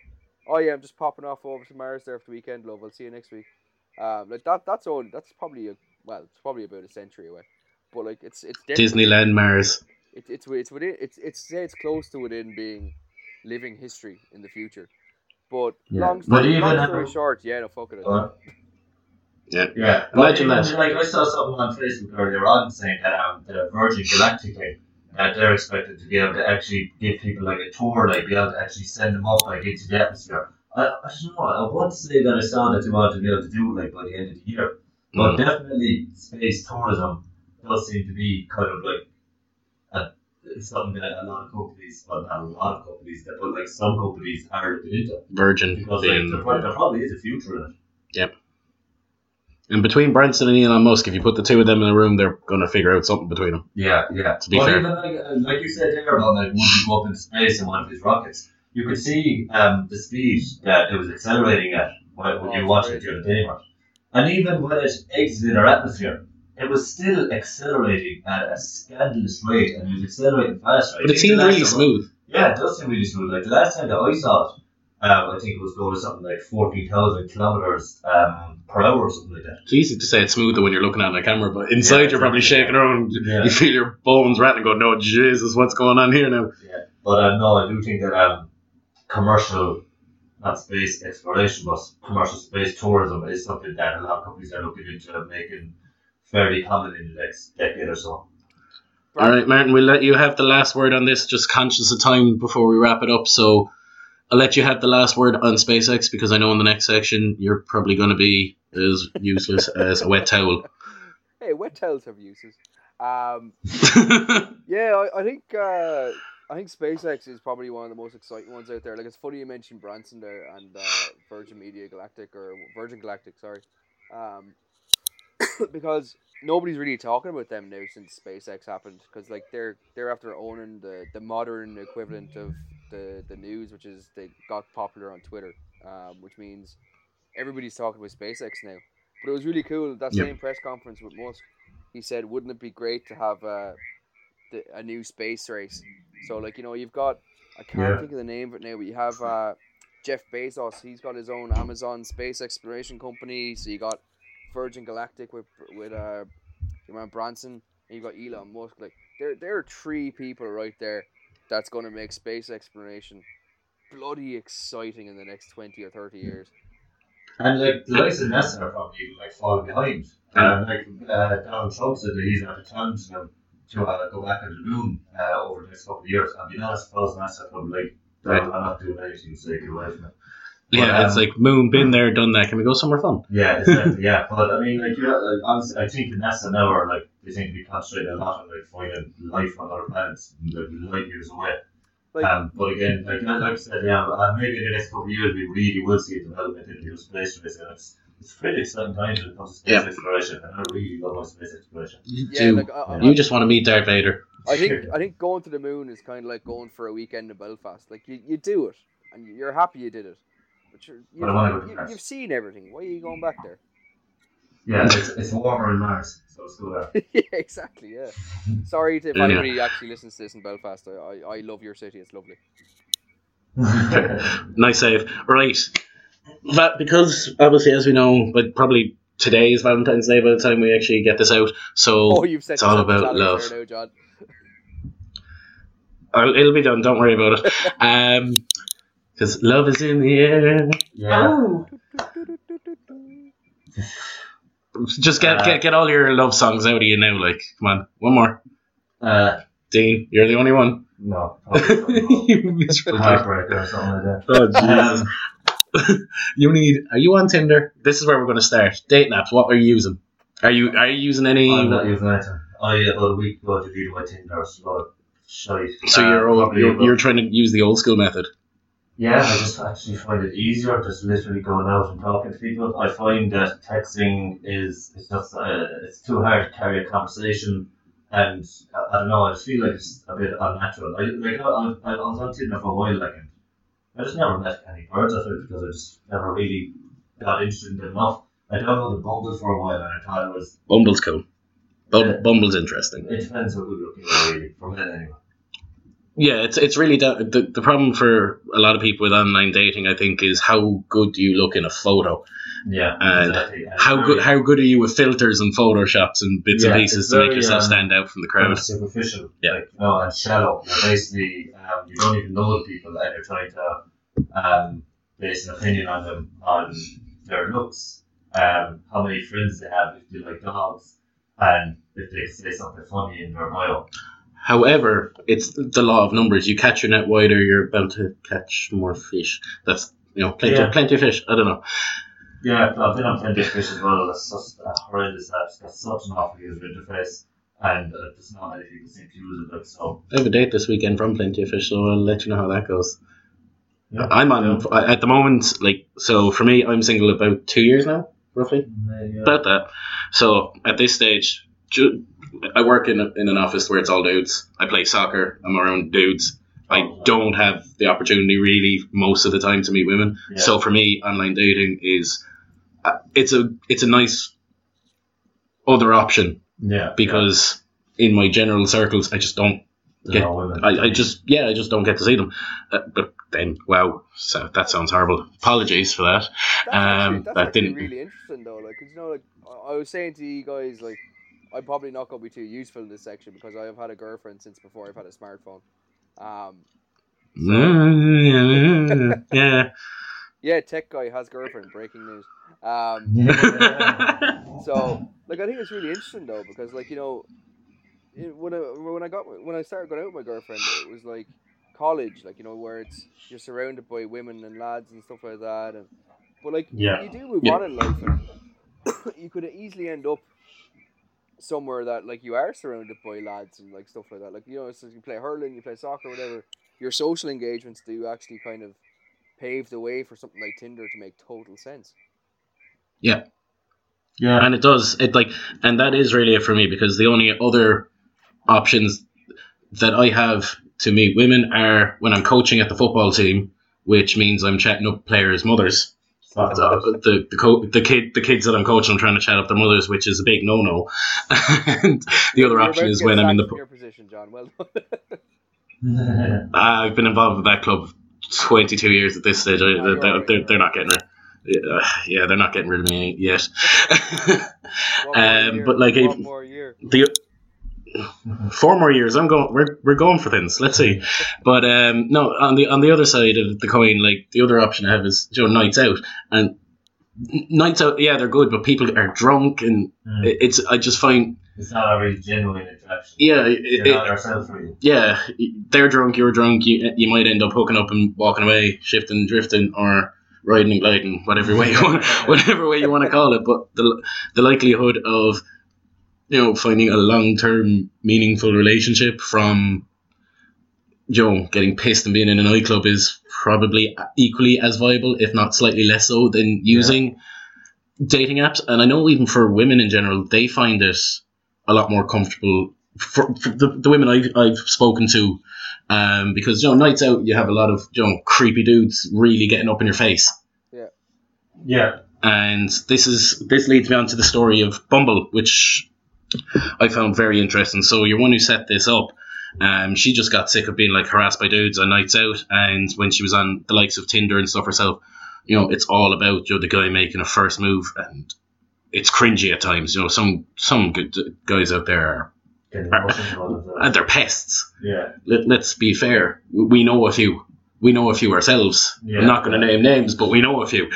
oh yeah, I'm just popping off over to Mars there for the weekend, love. I'll see you next week. Um, like that. That's all. That's probably a well, it's probably about a century away. But like it's it's Disneyland Mars. it, it's it's within it's it's say it's close to within being living history in the future. But Yeah. long But story, even long story a- short, yeah, no fuck it. Go on. Yeah. Yeah, Imagine that. Like I saw something on Facebook earlier on saying that um, the Virgin Galactic that they're expected to be able to actually give people like a tour, like be able to actually send them up like into the atmosphere. I, I don't know. I want to say that I saw that they want to be able to do like by the end of the year, but Mm. definitely space tourism does seem to be kind of like a, it's something that a lot of companies, well not a lot of companies, that but like some companies are looking into Virgin because like, being. there, probably, there probably is a future in it. Yep. And between Branson and Elon Musk, if you put the two of them in a room, they're going to figure out something between them. Yeah, yeah. To be but fair. even like, uh, like you said there about like once you go up into space in one of his rockets, you could see um, the speed that it was accelerating at when, when Oh, you watched it crazy. during the day. And even when it exited our atmosphere, it was still accelerating at a scandalous rate, and it was accelerating fast. Right? But it seemed really smooth. Yeah, it does seem really smooth. Like the last time that I saw it, um, I think it was going to something like fourteen thousand kilometers um, per hour or something like that. It's easy to say it's smoother when you're looking at it on a camera, but inside Yeah, you're probably exactly. shaking around. Yeah. You feel your bones rattling, going, "No, Jesus, what's going on here now?" Yeah, but uh, no, I do think that um, commercial, not space exploration, but commercial space tourism is something that a lot of companies are looking into making fairly common in the next decade or so. All right, Martin, we'll let you have the last word on this. Just conscious of time before we wrap it up, so I'll let you have the last word on SpaceX because I know in the next section you're probably going to be as useless as a wet towel. Hey, wet towels have uses. Um, yeah, I, I think uh, I think SpaceX is probably one of the most exciting ones out there. Like it's funny you mentioned Branson there and uh, Virgin Media Galactic or Virgin Galactic, sorry, um, because nobody's really talking about them now since SpaceX happened. Because like they're they're after owning the, the modern equivalent of the the news, which is they got popular on Twitter, um, which means everybody's talking about SpaceX now. But it was really cool that Yep. same press conference with Musk. He said, "Wouldn't it be great to have uh, the, a new space race?" So like you know you've got I can't Yeah. think of the name of it now, but you have uh, Jeff Bezos. He's got his own Amazon space exploration company. So you got Virgin Galactic with with uh, you remember Branson. And you got Elon Musk. Like there there are three people right there that's going to make space exploration bloody exciting in the next twenty or thirty years. And like the likes of NASA are probably like falling behind. Uh, like uh, Donald Trump said that he's at a challenge them to uh, go back on the moon uh, over the next couple of years. You know, I suppose NASA probably like, Right. I'm not doing anything to it away from it. Yeah, it's um, like moon, been there, done that. Can we go somewhere fun? Yeah, exactly. yeah, but I mean, like, you know, like, honestly, I think the NASA now are like they seem to be concentrating a lot on like finding life on other planets, like light years away. Like Um, but again, like, like I said, yeah, uh, maybe in the next couple of years we really will see a development in new space race, and it's it's pretty exciting times when it comes to space Yeah. exploration, and I really love my space exploration. You yeah, do. like I, I, you just want to meet Darth Vader. I think I think going to the moon is kind of like going for a weekend in Belfast. Like you, you do it, and you're happy you did it, but you're you've, But I wanna go to you, you've seen everything. Why are you going back there? Yeah, it's, it's warmer in Mars, so it's good there. yeah, exactly. Yeah. Sorry to if Yeah. anybody actually listens to this in Belfast. I, I, I love your city. It's lovely. Nice save. Right. That, because obviously, as we know, but probably today is Valentine's Day by the time we actually get this out. So Oh, you've it's all about love. there now, John. I'll- it'll be done. Don't worry about it. Um, because love is in the air. yeah. Just get, Uh, get get all your love songs out of you now. Like, come on, one more. Uh, Dean, you're the only one. no, you miserable. Heartbreaker or something like that. Oh, jeez. Um, you need. Are you on Tinder? This is where we're going to start. Date apps. What are you using? Are you are you using any? I'm not using anything. I about a week ago my Tinder. It's a lot of shite. so Uh, you're, probably you're you're trying to use the old school method. Yeah, I just actually find it easier just literally going out and talking to people. I find that texting is it's just uh, it's too hard to carry a conversation, and I, I don't know. I just feel like it's a bit unnatural. I like I, I, I was on Tinder for a while, like, and I just never met any birds of it because I just never really got interested in it enough. I downloaded Bumble for a while, and I thought it was Bumble's cool. Bum- Yeah. Bumble's interesting. it depends how good looking are, really for men anyway. Yeah, it's it's really the the problem for a lot of people with online dating. I think is how good do you look in a photo. Yeah, And exactly. And How very- good how good are you with filters and photoshops and bits Yeah, and pieces to make yourself um, stand out from the crowd? superficial, Yeah. like you know, and shallow. You're basically um, you don't even know the people, and you're trying to um, base an opinion on them on their looks, um, how many friends they have, if they like dogs, and if they say something funny in their bio. However, it's the law of numbers. You catch your net wider, you're bound to catch more fish. That's you know plenty Yeah. plenty of fish. I don't know. Yeah, I've been on plenty of fish as well. That's such a horrendous app. It's got such an awful user interface, and uh, there's not many people seem to use it. Like so, I have a date this weekend from Plenty of Fish, so I'll let you know how that goes. yeah. I'm on at the moment, like so. For me, I'm single about two years now, roughly. Yeah. about that. So at this stage, ju- I work in, a, in an office where it's all dudes. I play soccer. I'm around dudes. I don't have the opportunity really most of the time to meet women. Yeah. So for me, online dating is uh, it's a it's a nice other option yeah, because in my general circles, I just don't There's get. I, I just yeah, I just don't get to see them. Uh, but then, wow, so that sounds horrible. Apologies for that. That's Um, actually, that's that didn't- really interesting though. Like, 'cause, you know, like I I was saying to you guys, like I'm probably not gonna be too useful in this section because I have had a girlfriend since before I've had a smartphone. Um, Mm, yeah. Yeah, tech guy has girlfriend. Breaking news. Um, so like I think it's really interesting though because like you know, it, when I when I got when I started going out with my girlfriend, it was like college, like you know where it's you're surrounded by women and lads and stuff like that, and but like you- Yeah. you, do move Yeah. on in life, and you could easily end up somewhere that like you are surrounded by lads and like stuff like that. Like you know, so you play hurling, you play soccer, whatever. Your social engagements do actually kind of pave the way for something like Tinder to make total sense. Yeah. Yeah. And it does. It like and that is really it for me because the only other options that I have to meet women are when I'm coaching at the football team, which means I'm chatting up players' mothers. Fuck the the the, co- the kid the kids that I'm coaching, I'm trying to chat up their mothers, which is a big no no. and the other You're option is when I'm in the. sacked your position, John. Well done. I've been involved with that club 22 years at this stage. I, you're they're, they're, they're not getting rid. Yeah, yeah, they're not getting rid of me yet. Um, year, but like one if- more year. the four more years, I'm going. We're, we're going for things. Let's see. But um, no, on the on the other side of the coin, like the other option I have is you know nights out and nights out. Yeah, they're good, but people are drunk and Mm. it's. I just find It's not a really genuine attraction. yeah, it, it, yeah, they're drunk, you're drunk, you, you might end up hooking up and walking away, shifting, drifting, or riding and gliding, whatever way you want, whatever way you want to call it. But the the likelihood of you know finding a long term meaningful relationship from you know getting pissed and being in a nightclub is probably equally as viable, if not slightly less so, than using dating apps. And I know even for women in general, they find it a lot more comfortable for, for the, the women I've, I've spoken to, um, because you know nights out you have a lot of you know creepy dudes really getting up in your face, Yeah. Yeah. and this is this leads me on to the story of Bumble, which I found very interesting. So your one who set this up, um, she just got sick of being like harassed by dudes on nights out, and when she was on the likes of Tinder and stuff herself, you know it's all about you know the guy making a first move, and it's cringy at times. You know some some good guys out there are Getting emotional all the time. and they're pests. Yeah. Let, let's be fair. We know a few. We know a few ourselves. Yeah. I'm not going to name names, but we know a few.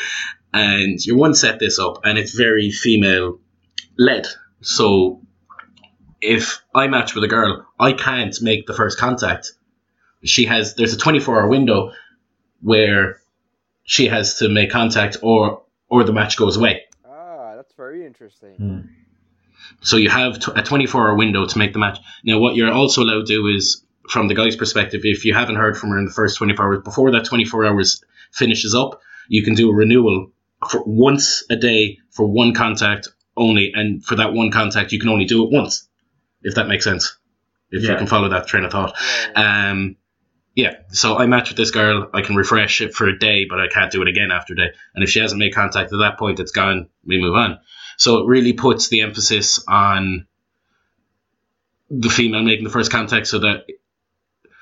And your one set this up, and it's very female led. So if I match with a girl, I can't make the first contact. She has there's a 24 hour window where she has to make contact, or or the match goes away. Ah, that's very interesting. Hmm. So you have t- a 24 hour window to make the match. Now, what you're also allowed to do is, from the guy's perspective, if you haven't heard from her in the first 24 hours, before that 24 hours finishes up, you can do a renewal for once a day for one contact only. And for that one contact, you can only do it once, if that makes sense. If you can follow that train of thought. Yeah, yeah. Um, yeah, so I match with this girl. I can refresh it for a day, but I can't do it again after a day. And if she hasn't made contact at that point, it's gone. We move on. So it really puts the emphasis on the female making the first contact, so that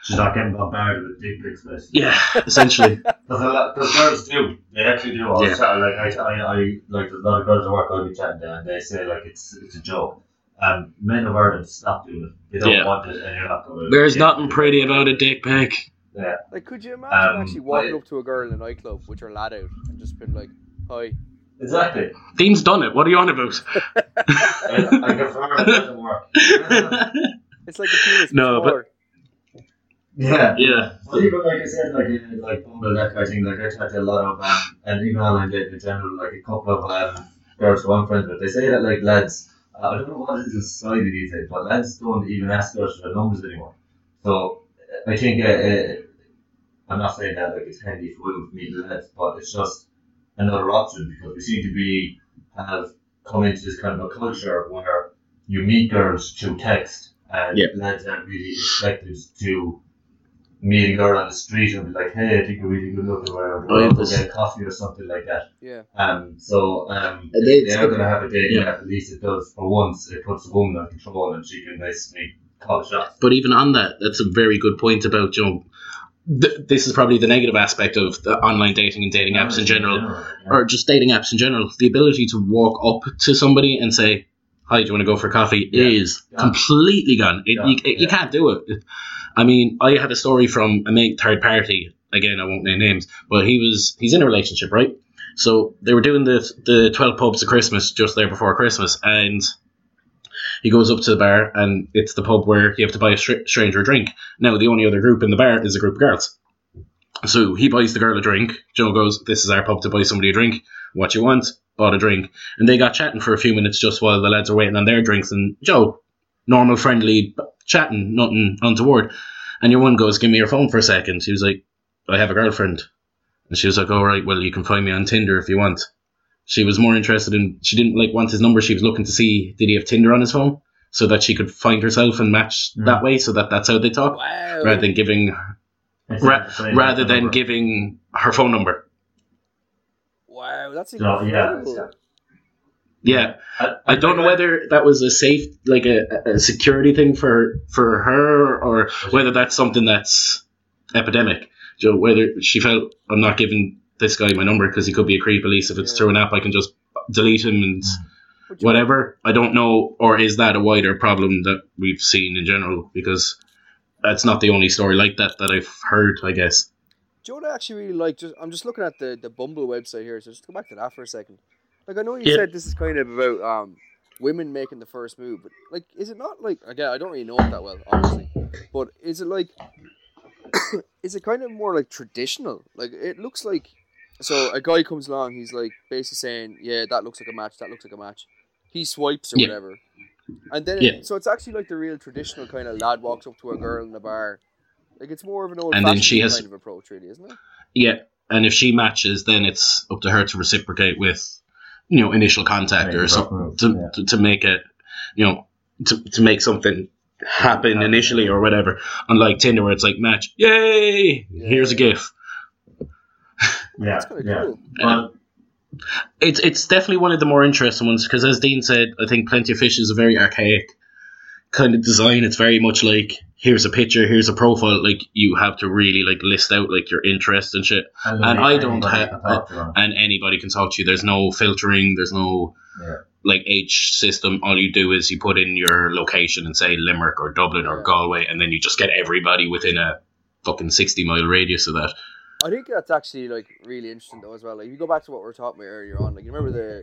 She's not getting bombarded with dick pics, basically. yeah, essentially, Because a lot, because girls do, they actually do. I was Yeah. chatting, like I, I, I, like there's a lot of girls at work I'll be chatting to, and they say like it's it's a joke. Um, men have learned to stop doing it. They don't Yeah. want it, and you're not going to. there's nothing pretty about a dick pic. Yeah. Like, could you imagine Um, actually walking but- up to a girl in a nightclub with your lad out and just being like, "Hi." Exactly. Dean's done it. What are you on about? I, I confirm it doesn't work. It's like a penis. No, before. Yeah. yeah, Well, even like I said, like in, like Bumble, that kind of thing. Like I chat to a lot of, um, and even online dating in general, like a couple of um, girls who I'm friends with, they say that like lads, uh, I don't know what it is in society these days, but lads don't even ask girls for their numbers anymore. So I think uh, uh, I'm not saying that like it's handy for women to meet lads, but it's just another option because we seem to be have come into this kind of a culture where you meet girls through text and Yeah. lads aren't really expected to meet a girl on the street and be like, hey, I think you're really good looking, or Oh, yeah, we'll go this- get coffee or something like that. Yeah. Um, so um, they- if they are going to have a date, Yeah. yeah. at least it does for once. It puts the woman on control and she can basically call the shots. But even on that, that's a very good point about you know. Th- this is probably the negative aspect of the online dating and dating apps in general. yeah. or just dating apps in general, the ability to walk up to somebody and say, "Hi, do you want to go for coffee?" Yeah. is Yeah. completely gone. It, Yeah, you, you yeah. can't do it. I mean, I had a story from a mate third party. Again, I won't name names, but he was he's in a relationship, right? So they were doing the the twelve pubs of Christmas just there before Christmas, and he goes up to the bar, and it's the pub where you have to buy a str- stranger a drink. Now, the only other group in the bar is a group of girls. So he buys the girl a drink. Joe goes, "This is our pub to buy somebody a drink. What you want?" Bought a drink, and they got chatting for a few minutes just while the lads are waiting on their drinks. And Joe, normal, friendly, chatting, nothing untoward. And your one goes, "Give me your phone for a second. He was like, "I have a girlfriend," and she was like, "All right, well, you can find me on Tinder if you want." She was more interested in. She didn't like want his number. She was looking to see did he have Tinder on his phone, so that she could find herself and match Mm. that way. So that that's how they talk, Wow. rather than giving ra- not the same rather than number. giving her phone number. Wow, that's So, yeah, incredible. it's- Yeah, I don't know whether that was a safe, like a, a security thing for for her, or whether that's something that's epidemic. Joe, whether she felt I'm not giving this guy my number because he could be a creep. At least if it's Yeah. through an app, I can just delete him and mm. But you- whatever. I don't know, or is that a wider problem that we've seen in general? Because that's not the only story like that that I've heard. I guess. Do you know what I actually really like? Just I'm just looking at the, the Bumble website here, so just go back to that for a second. Like I know you Yeah. said this is kind of about um women making the first move, but like is it not like again I don't really know it that well, obviously. But is it like is it kind of more like traditional? Like it looks like so a guy comes along, he's like basically saying, Yeah, that looks like a match, that looks like a match. He swipes or Yeah. whatever. And then Yeah. it, so it's actually like the real traditional kind of lad walks up to a girl in the bar. Like it's more of an old And then she fashioned has- kind of approach, really, isn't it? Yeah, and if she matches, then it's up to her to reciprocate with, you know, initial contact or something to, Yeah. to, to make it, you know, to, to make something happen initially or whatever. Unlike Tinder, where it's like match, yay, here's a GIF. Yeah, That's kind of yeah. cool. Well, It's it's definitely one of the more interesting ones because, as Dean said, I think Plenty of Fish is a very archaic kind of design. It's very much like here's a picture, here's a profile. Like you have to really like list out like your interest and shit. And I don't have- can talk to them. and anybody can talk to you. There's no filtering. There's no Yeah. like age system. All you do is you put in your location and say Limerick or Dublin or Yeah. Galway, and then you just get everybody within a fucking sixty mile radius of that. I think that's actually like really interesting though as well. Like if you go back to what we were talking about earlier on, like you remember the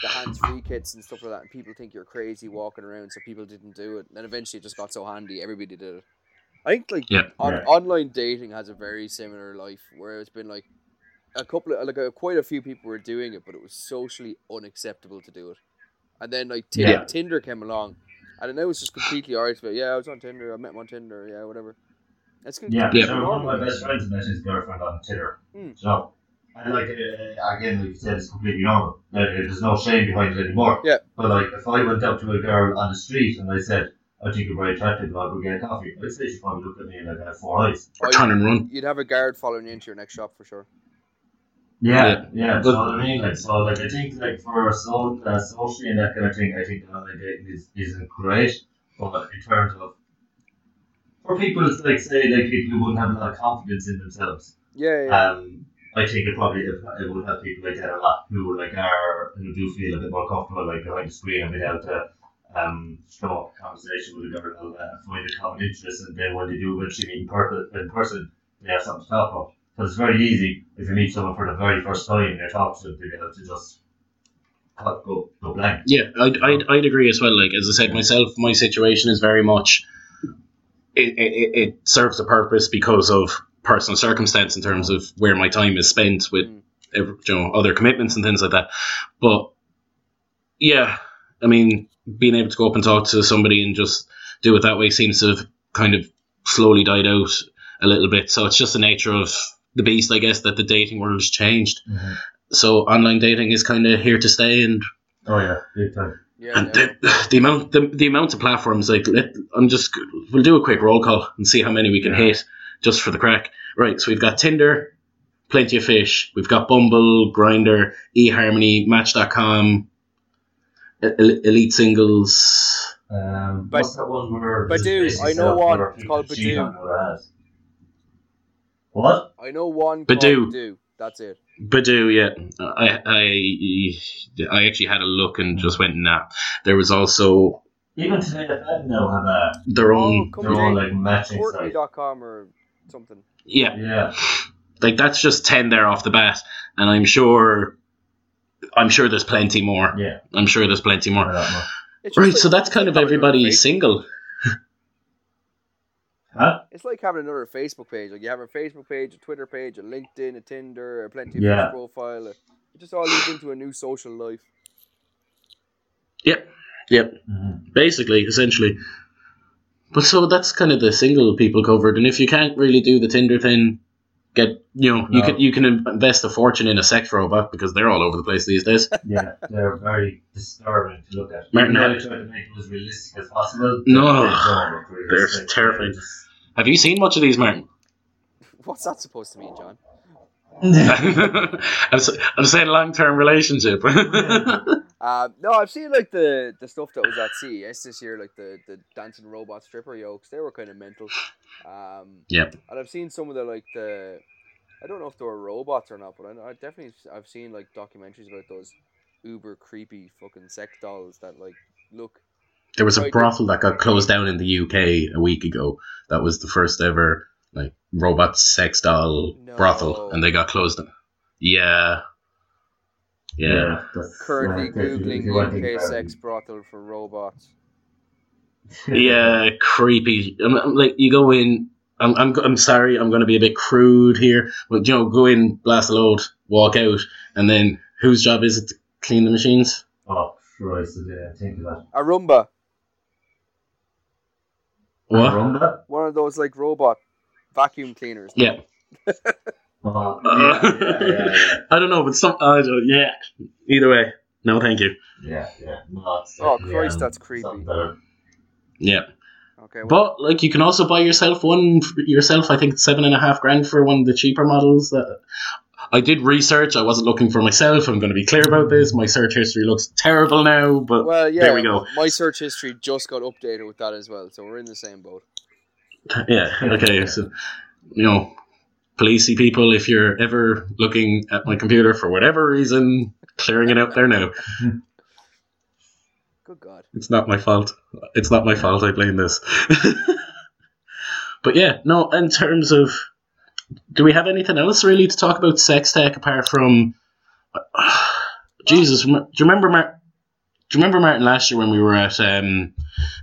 the hands free kits and stuff like that, and people think you're crazy walking around, so people didn't do it. And then eventually it just got so handy, everybody did it. I think like Yeah. on, Yeah. online dating has a very similar life where it's been like a couple of like a, quite a few people were doing it, but it was socially unacceptable to do it. And then like Tinder, Yeah. Tinder came along, and then it was just completely alright. But yeah, I was on Tinder, I met him on Tinder, yeah, whatever. That's good. Yeah, Yeah. So one of my best friends met his girlfriend on Tinder. Mm. So, and like uh, again, like you said, it's completely normal. Like, there's no shame behind it anymore. Yeah. But like, if I went up to a girl on the street and I said, "I think you're very attractive, and I'll go get a coffee," I'd say she probably looked at me like I had four eyes. Or turn and run. You'd have a guard following you into your next shop for sure. Yeah, yeah. But- so what I mean, like, so like, I think like for so uh, socially and that kind of thing, I think the online dating is isn't great. But in terms of for people, it's like say like people who wouldn't have a lot of confidence in themselves. Yeah, yeah. Um, I think it probably it, it would help people like that a lot who like are who do feel a bit more comfortable like behind the screen and being able to um strike up a conversation with a girl and uh, find a common interest and then when they do eventually meet in, per- in person they have something to talk about. Because it's very easy if you meet someone for the very first time and you're talking to them to be able to just cut, go go blank. Yeah, I'd, I'd, I'd agree as well. Like as I said myself, my situation is very much it, it, it serves a purpose because of personal circumstance in terms of where my time is spent with Mm. you know other commitments and things like that. But yeah, I mean, being able to go up and talk to somebody and just do it that way seems to have kind of slowly died out a little bit. So it's just the nature of the beast, I guess, that the dating world has changed. So online dating is kind of here to stay, and Oh yeah, big time. Yeah, and yeah. the, the amount the, the amount of platforms like let, I'm just we'll do a quick roll call and see how many we can hit just for the crack. Right, so we've got Tinder, Plenty of Fish, we've got Bumble, Grindr, eHarmony, Match.com, El- Elite Singles. Um, But- what's that one where Badoo, I know set one, it's called cheat Badoo. on their ads. What? I know one Badoo. called Badoo. That's it. Badoo, yeah. I, I, I actually had a look and just went, nah. There was also Even today, I now have a their Oh, own, come their own like matching site. Or something. yeah. Yeah, Like that's just ten there off the bat, and I'm sure, I'm sure there's plenty more. yeah. I'm sure there's plenty more. I don't know. It's just Right, like- so that's kind of everybody Facebook- single. Huh? It's like having another Facebook page. Like you have a Facebook page, a Twitter page, a LinkedIn, a Tinder, a plenty of Yeah. Fish profile. It just all leads into a new social life. Yep, yep. Mhm. Basically, essentially. But so that's kind of the single people covered, and if you can't really do the Tinder thing, get you know you can you can invest a fortune in a sex robot because they're all over the place these days. Yeah, they're very disturbing to look at. Martin, Even though try to make them as realistic as possible. No, they don't look they're realistic. terrifying. just- Have you seen much of these, Martin? What's that supposed to mean, John? I'm, s- I'm saying long term relationship. Um, no, I've seen like the the stuff that was at CES this year, like the the dancing robot stripper yokes. They were kind of mental. Um, Yep. And I've seen some of the like the, I don't know if they were robots or not, but I, I definitely I've seen like documentaries about those uber creepy fucking sex dolls that like look. There was a brothel that got closed down in the UK a week ago. That was the first ever like robot sex doll No. brothel, and they got closed. down. Yeah, yeah. that's Currently like, if you- if googling you UK think about sex brothel for robots. yeah, creepy. I'm, I'm like you go in. I'm, I'm I'm sorry. I'm going to be a bit crude here, but you know, go in, blast a load, walk out, and then whose job is it to clean the machines? Oh, Christ, I didn't think of that. A Roomba, What? Rumba? one of those like robot vacuum cleaners. Yeah. Oh, Uh, yeah, yeah, yeah, yeah. I don't know, but some. I don't, yeah. Either way, no, thank you. Yeah, yeah. No, Oh, Christ, um, that's creepy. Yeah. Okay, well, But like you can also buy yourself one yourself. I think seven and a half grand for one of the cheaper models. That I did research. I wasn't looking for myself. I'm going to be clear about this. My search history looks terrible now, but well, yeah. there we go. My search history just got updated with that as well, so we're in the same boat. yeah, okay. So you know, policey people, if you're ever looking at my computer for whatever reason, clearing it out there now. Good God. It's not my fault. It's not my fault. I blame this. but yeah, no. In terms of, do we have anything else really to talk about sex tech apart from? Jesus, do you remember Mar- Do you remember Martin last year when we were at um,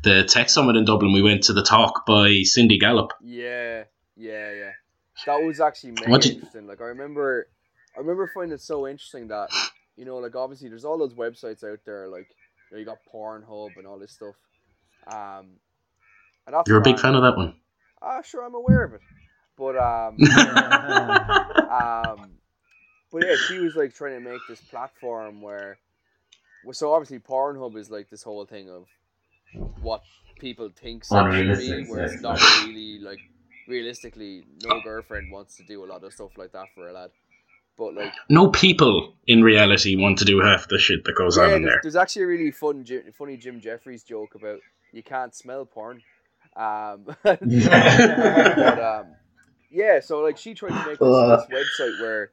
the Tech Summit in Dublin? We went to the talk by Cindy Gallop. Yeah, yeah, yeah. That was actually mega What interesting. Like I remember, I remember finding it so interesting that you know, like obviously there's all those websites out there, like you, know, you got Pornhub and all this stuff. Um, and You're a big fan of that one. Ah, sure, I'm aware of it, but um, um, but yeah, she was like trying to make this platform where, well, so obviously Pornhub is like this whole thing of what people think sex should be, where it's not really like realistically, no girlfriend wants to do a lot of stuff like that for a lad. But like, No people in reality want to do half the shit that goes yeah, on in there's, there. there's actually a really fun, funny Jim Jeffries joke about you can't smell porn. Um, but um, yeah, so like she tried to make this, this website where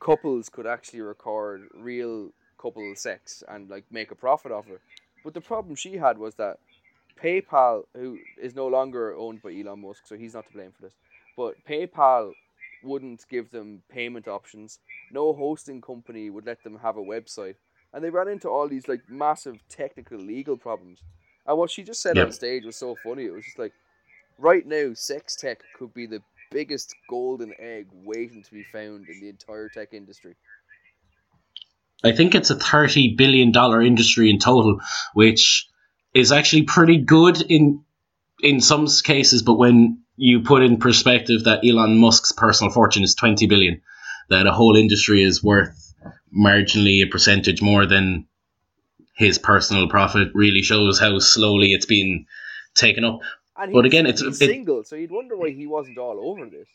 couples could actually record real couple sex and like make a profit off it. But the problem she had was that PayPal, who is no longer owned by Elon Musk, so he's not to blame for this, but PayPal wouldn't give them payment options. No hosting company would let them have a website, and they ran into all these like massive technical legal problems. And what she just said Yep. on stage was so funny. It was just like, right now, sex tech could be the biggest golden egg waiting to be found in the entire tech industry. I think it's a thirty billion dollar industry in total, which is actually pretty good in in some cases. But when you put in perspective that Elon Musk's personal fortune is twenty billion, that a whole industry is worth marginally a percentage more than his personal profit, really shows how slowly it's been taken up. And But again, it's- it- single, so you'd wonder why he wasn't all over this.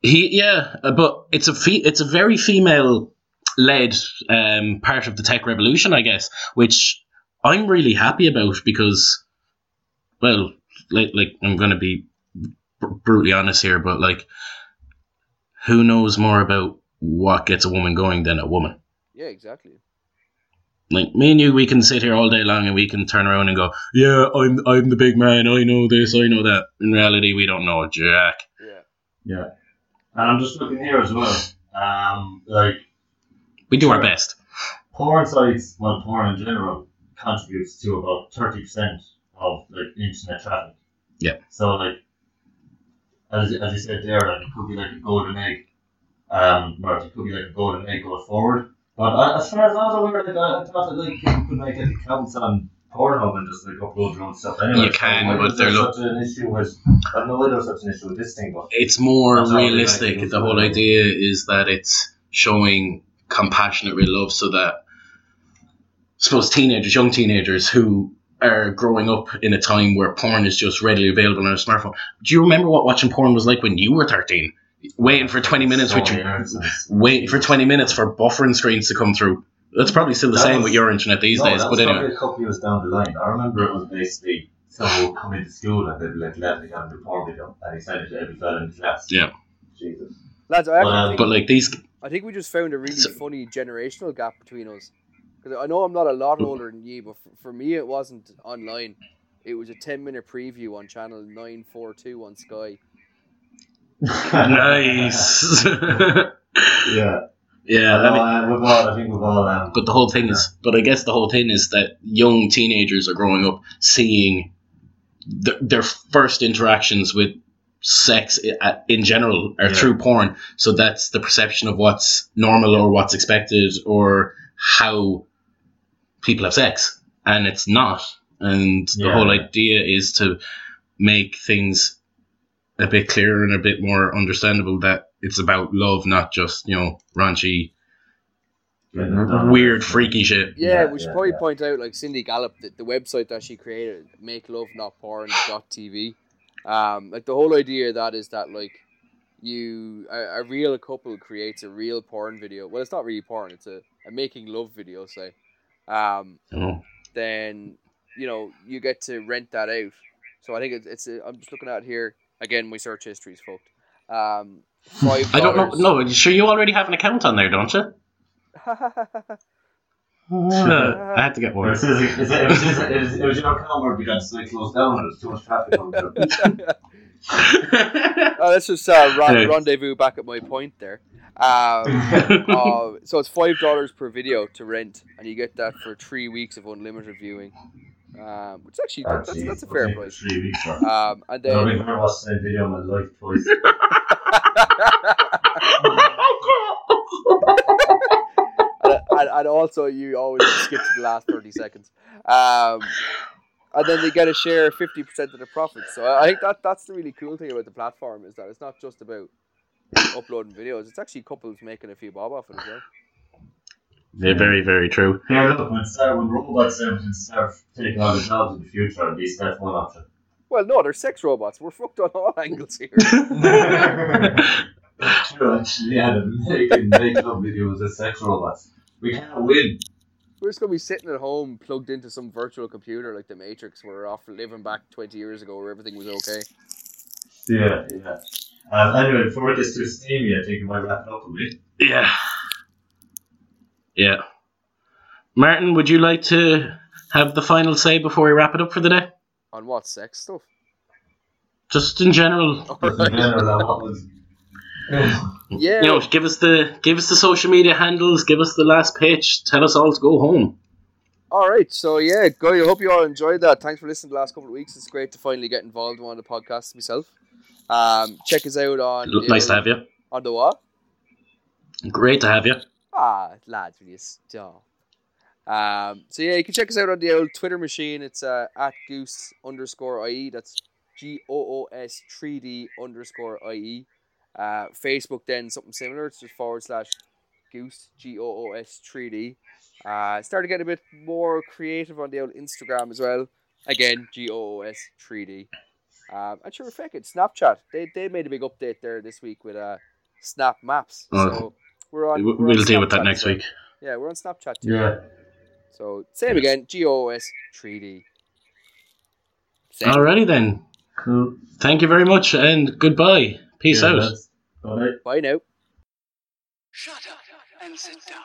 He yeah, uh, but it's a fe- it's a very female led um, part of the tech revolution, I guess, which I'm really happy about because, well, like like I'm gonna be br- brutally honest here, but like, who knows more about what gets a woman going than a woman. Yeah, exactly. Like me and you, we can sit here all day long and we can turn around and go, "Yeah, I'm I'm the big man. I know this. I know that." In reality, we don't know jack. Yeah. Yeah. And I'm just looking here as well. Um, like We do our best. porn sites, well, porn in general, contributes to about thirty percent of like internet traffic. Yeah. So like, as as you said there, like it could be like a golden egg, um, or it could be like a golden egg going forward. But as far as I was aware, like I, I thought that like people could make like accounts on Pornhub and just like upload their own stuff. Anyway, You can, why but they're look- such an issue with. I don't know why there was such an issue with this thing, but It's more realistic. The whole idea is that it's showing compassionate real love, so that suppose teenagers, young teenagers who are growing up in a time where porn is just readily available on a smartphone. Do you remember what watching porn was like when you were thirteen? Waiting for twenty minutes, so with your, weird, so it's- waiting for twenty minutes for buffering screens to come through. That's probably still the That same was- with your internet these no, days. that But anyway, probably a couple years down the line. I remember it was basically someone would come into school and they'd be like, let me have a porn video, and he sent it to every fella in the class. Yeah. Jesus. Lads, I actually Well, think, but like these, I think we just found a really So- funny generational gap between us. Because I know I'm not a lot older than you, but for, for me it wasn't online. It was a 10 minute preview on channel 942 on Sky. nice. Yeah. yeah, I I mean, uh, we've all, I think we've all, um, But the whole thing is, but I guess the whole thing is that young teenagers are growing up seeing th- their first interactions with sex in general are Yeah. through porn. So that's the perception of what's normal or what's expected or how people have sex, and it's not. And the whole idea is to make things a bit clearer and a bit more understandable that it's about love, not just you know raunchy, getting it weird, freaky shit. Yeah, Yeah, we should yeah, probably yeah. point out like Cindy Gallop, the, the website that she created, make love not porn.tv. Um, like the whole idea of that is that like you a, a real couple creates a real porn video. Well, it's not really porn; it's a, a making love video. Say, um, You know? then you know you get to rent that out. So I think it's, it's a, I'm just looking at it here again. My search history is fucked. Um, five. I don't know. No, sure you already have an account on there, don't you? Uh, I had to get It was, it, was, it, was, it, it was your account where we got site closed down and there was too much traffic on there. Oh, let's just uh, ren- Yeah. rendezvous back at my point there. Um, uh, so it's five dollars per video to rent, and you get that for three weeks of unlimited viewing, um, which actually Oh, that's, that's a fair okay, price. Three weeks Um, and then I've ever watched the same video in my life twice. and, and, and also you always skip to the last thirty seconds. Um, and then they get a share fifty percent of the profits. So I I think that that's the really cool thing about the platform is that it's not just about uploading videos. It's actually couples making a few bob off it as well. Yeah, very, very true. Yeah, look, when, start, when robots and start taking on the jobs in the future, at least that's one option. Well, no, they're sex robots. We're fucked on all angles here. True, actually, yeah, the making, making up videos as sex robots. We can't win. We're just gonna be sitting at home, plugged into some virtual computer like the Matrix. Where we're off living back twenty years ago, where everything was okay. Yeah, yeah. Um, anyway, before it gets too steamy, I think we might wrap it up a bit. Yeah. Yeah. Martin, would you like to have the final say before we wrap it up for the day? On what sex stuff? Just in general. All Just in general, was. Yeah. You know, give us the give us the social media handles, give us the last pitch, tell us all to go home. All right. So yeah, go. I hope you all enjoyed that. Thanks for listening the last couple of weeks. It's great to finally get involved in one of the podcasts myself. Um, check us out on nice to have you. on the what? Great to have you. Ah, lads, will you stop? Um, so yeah, you can check us out on the old Twitter machine. It's uh, at goose underscore ie. That's G O O S three D underscore ie. Uh, Facebook then something similar. It's just forward slash goose G O O S three D. Uh, started getting a bit more creative on the old Instagram as well. Again, G O O S three D. Um, and sure, feck it, Snapchat. They they made a big update there this week with uh, Snap Maps. Oh. So we're on. We- we're on We'll deal with that next as well. week. Yeah, we're on Snapchat too. Yeah. So same again, GOS 3D. Same. Alrighty then. Cool. Thank you very much and goodbye. Peace Yeah, out. Bye. Bye now. Shut up and sit down.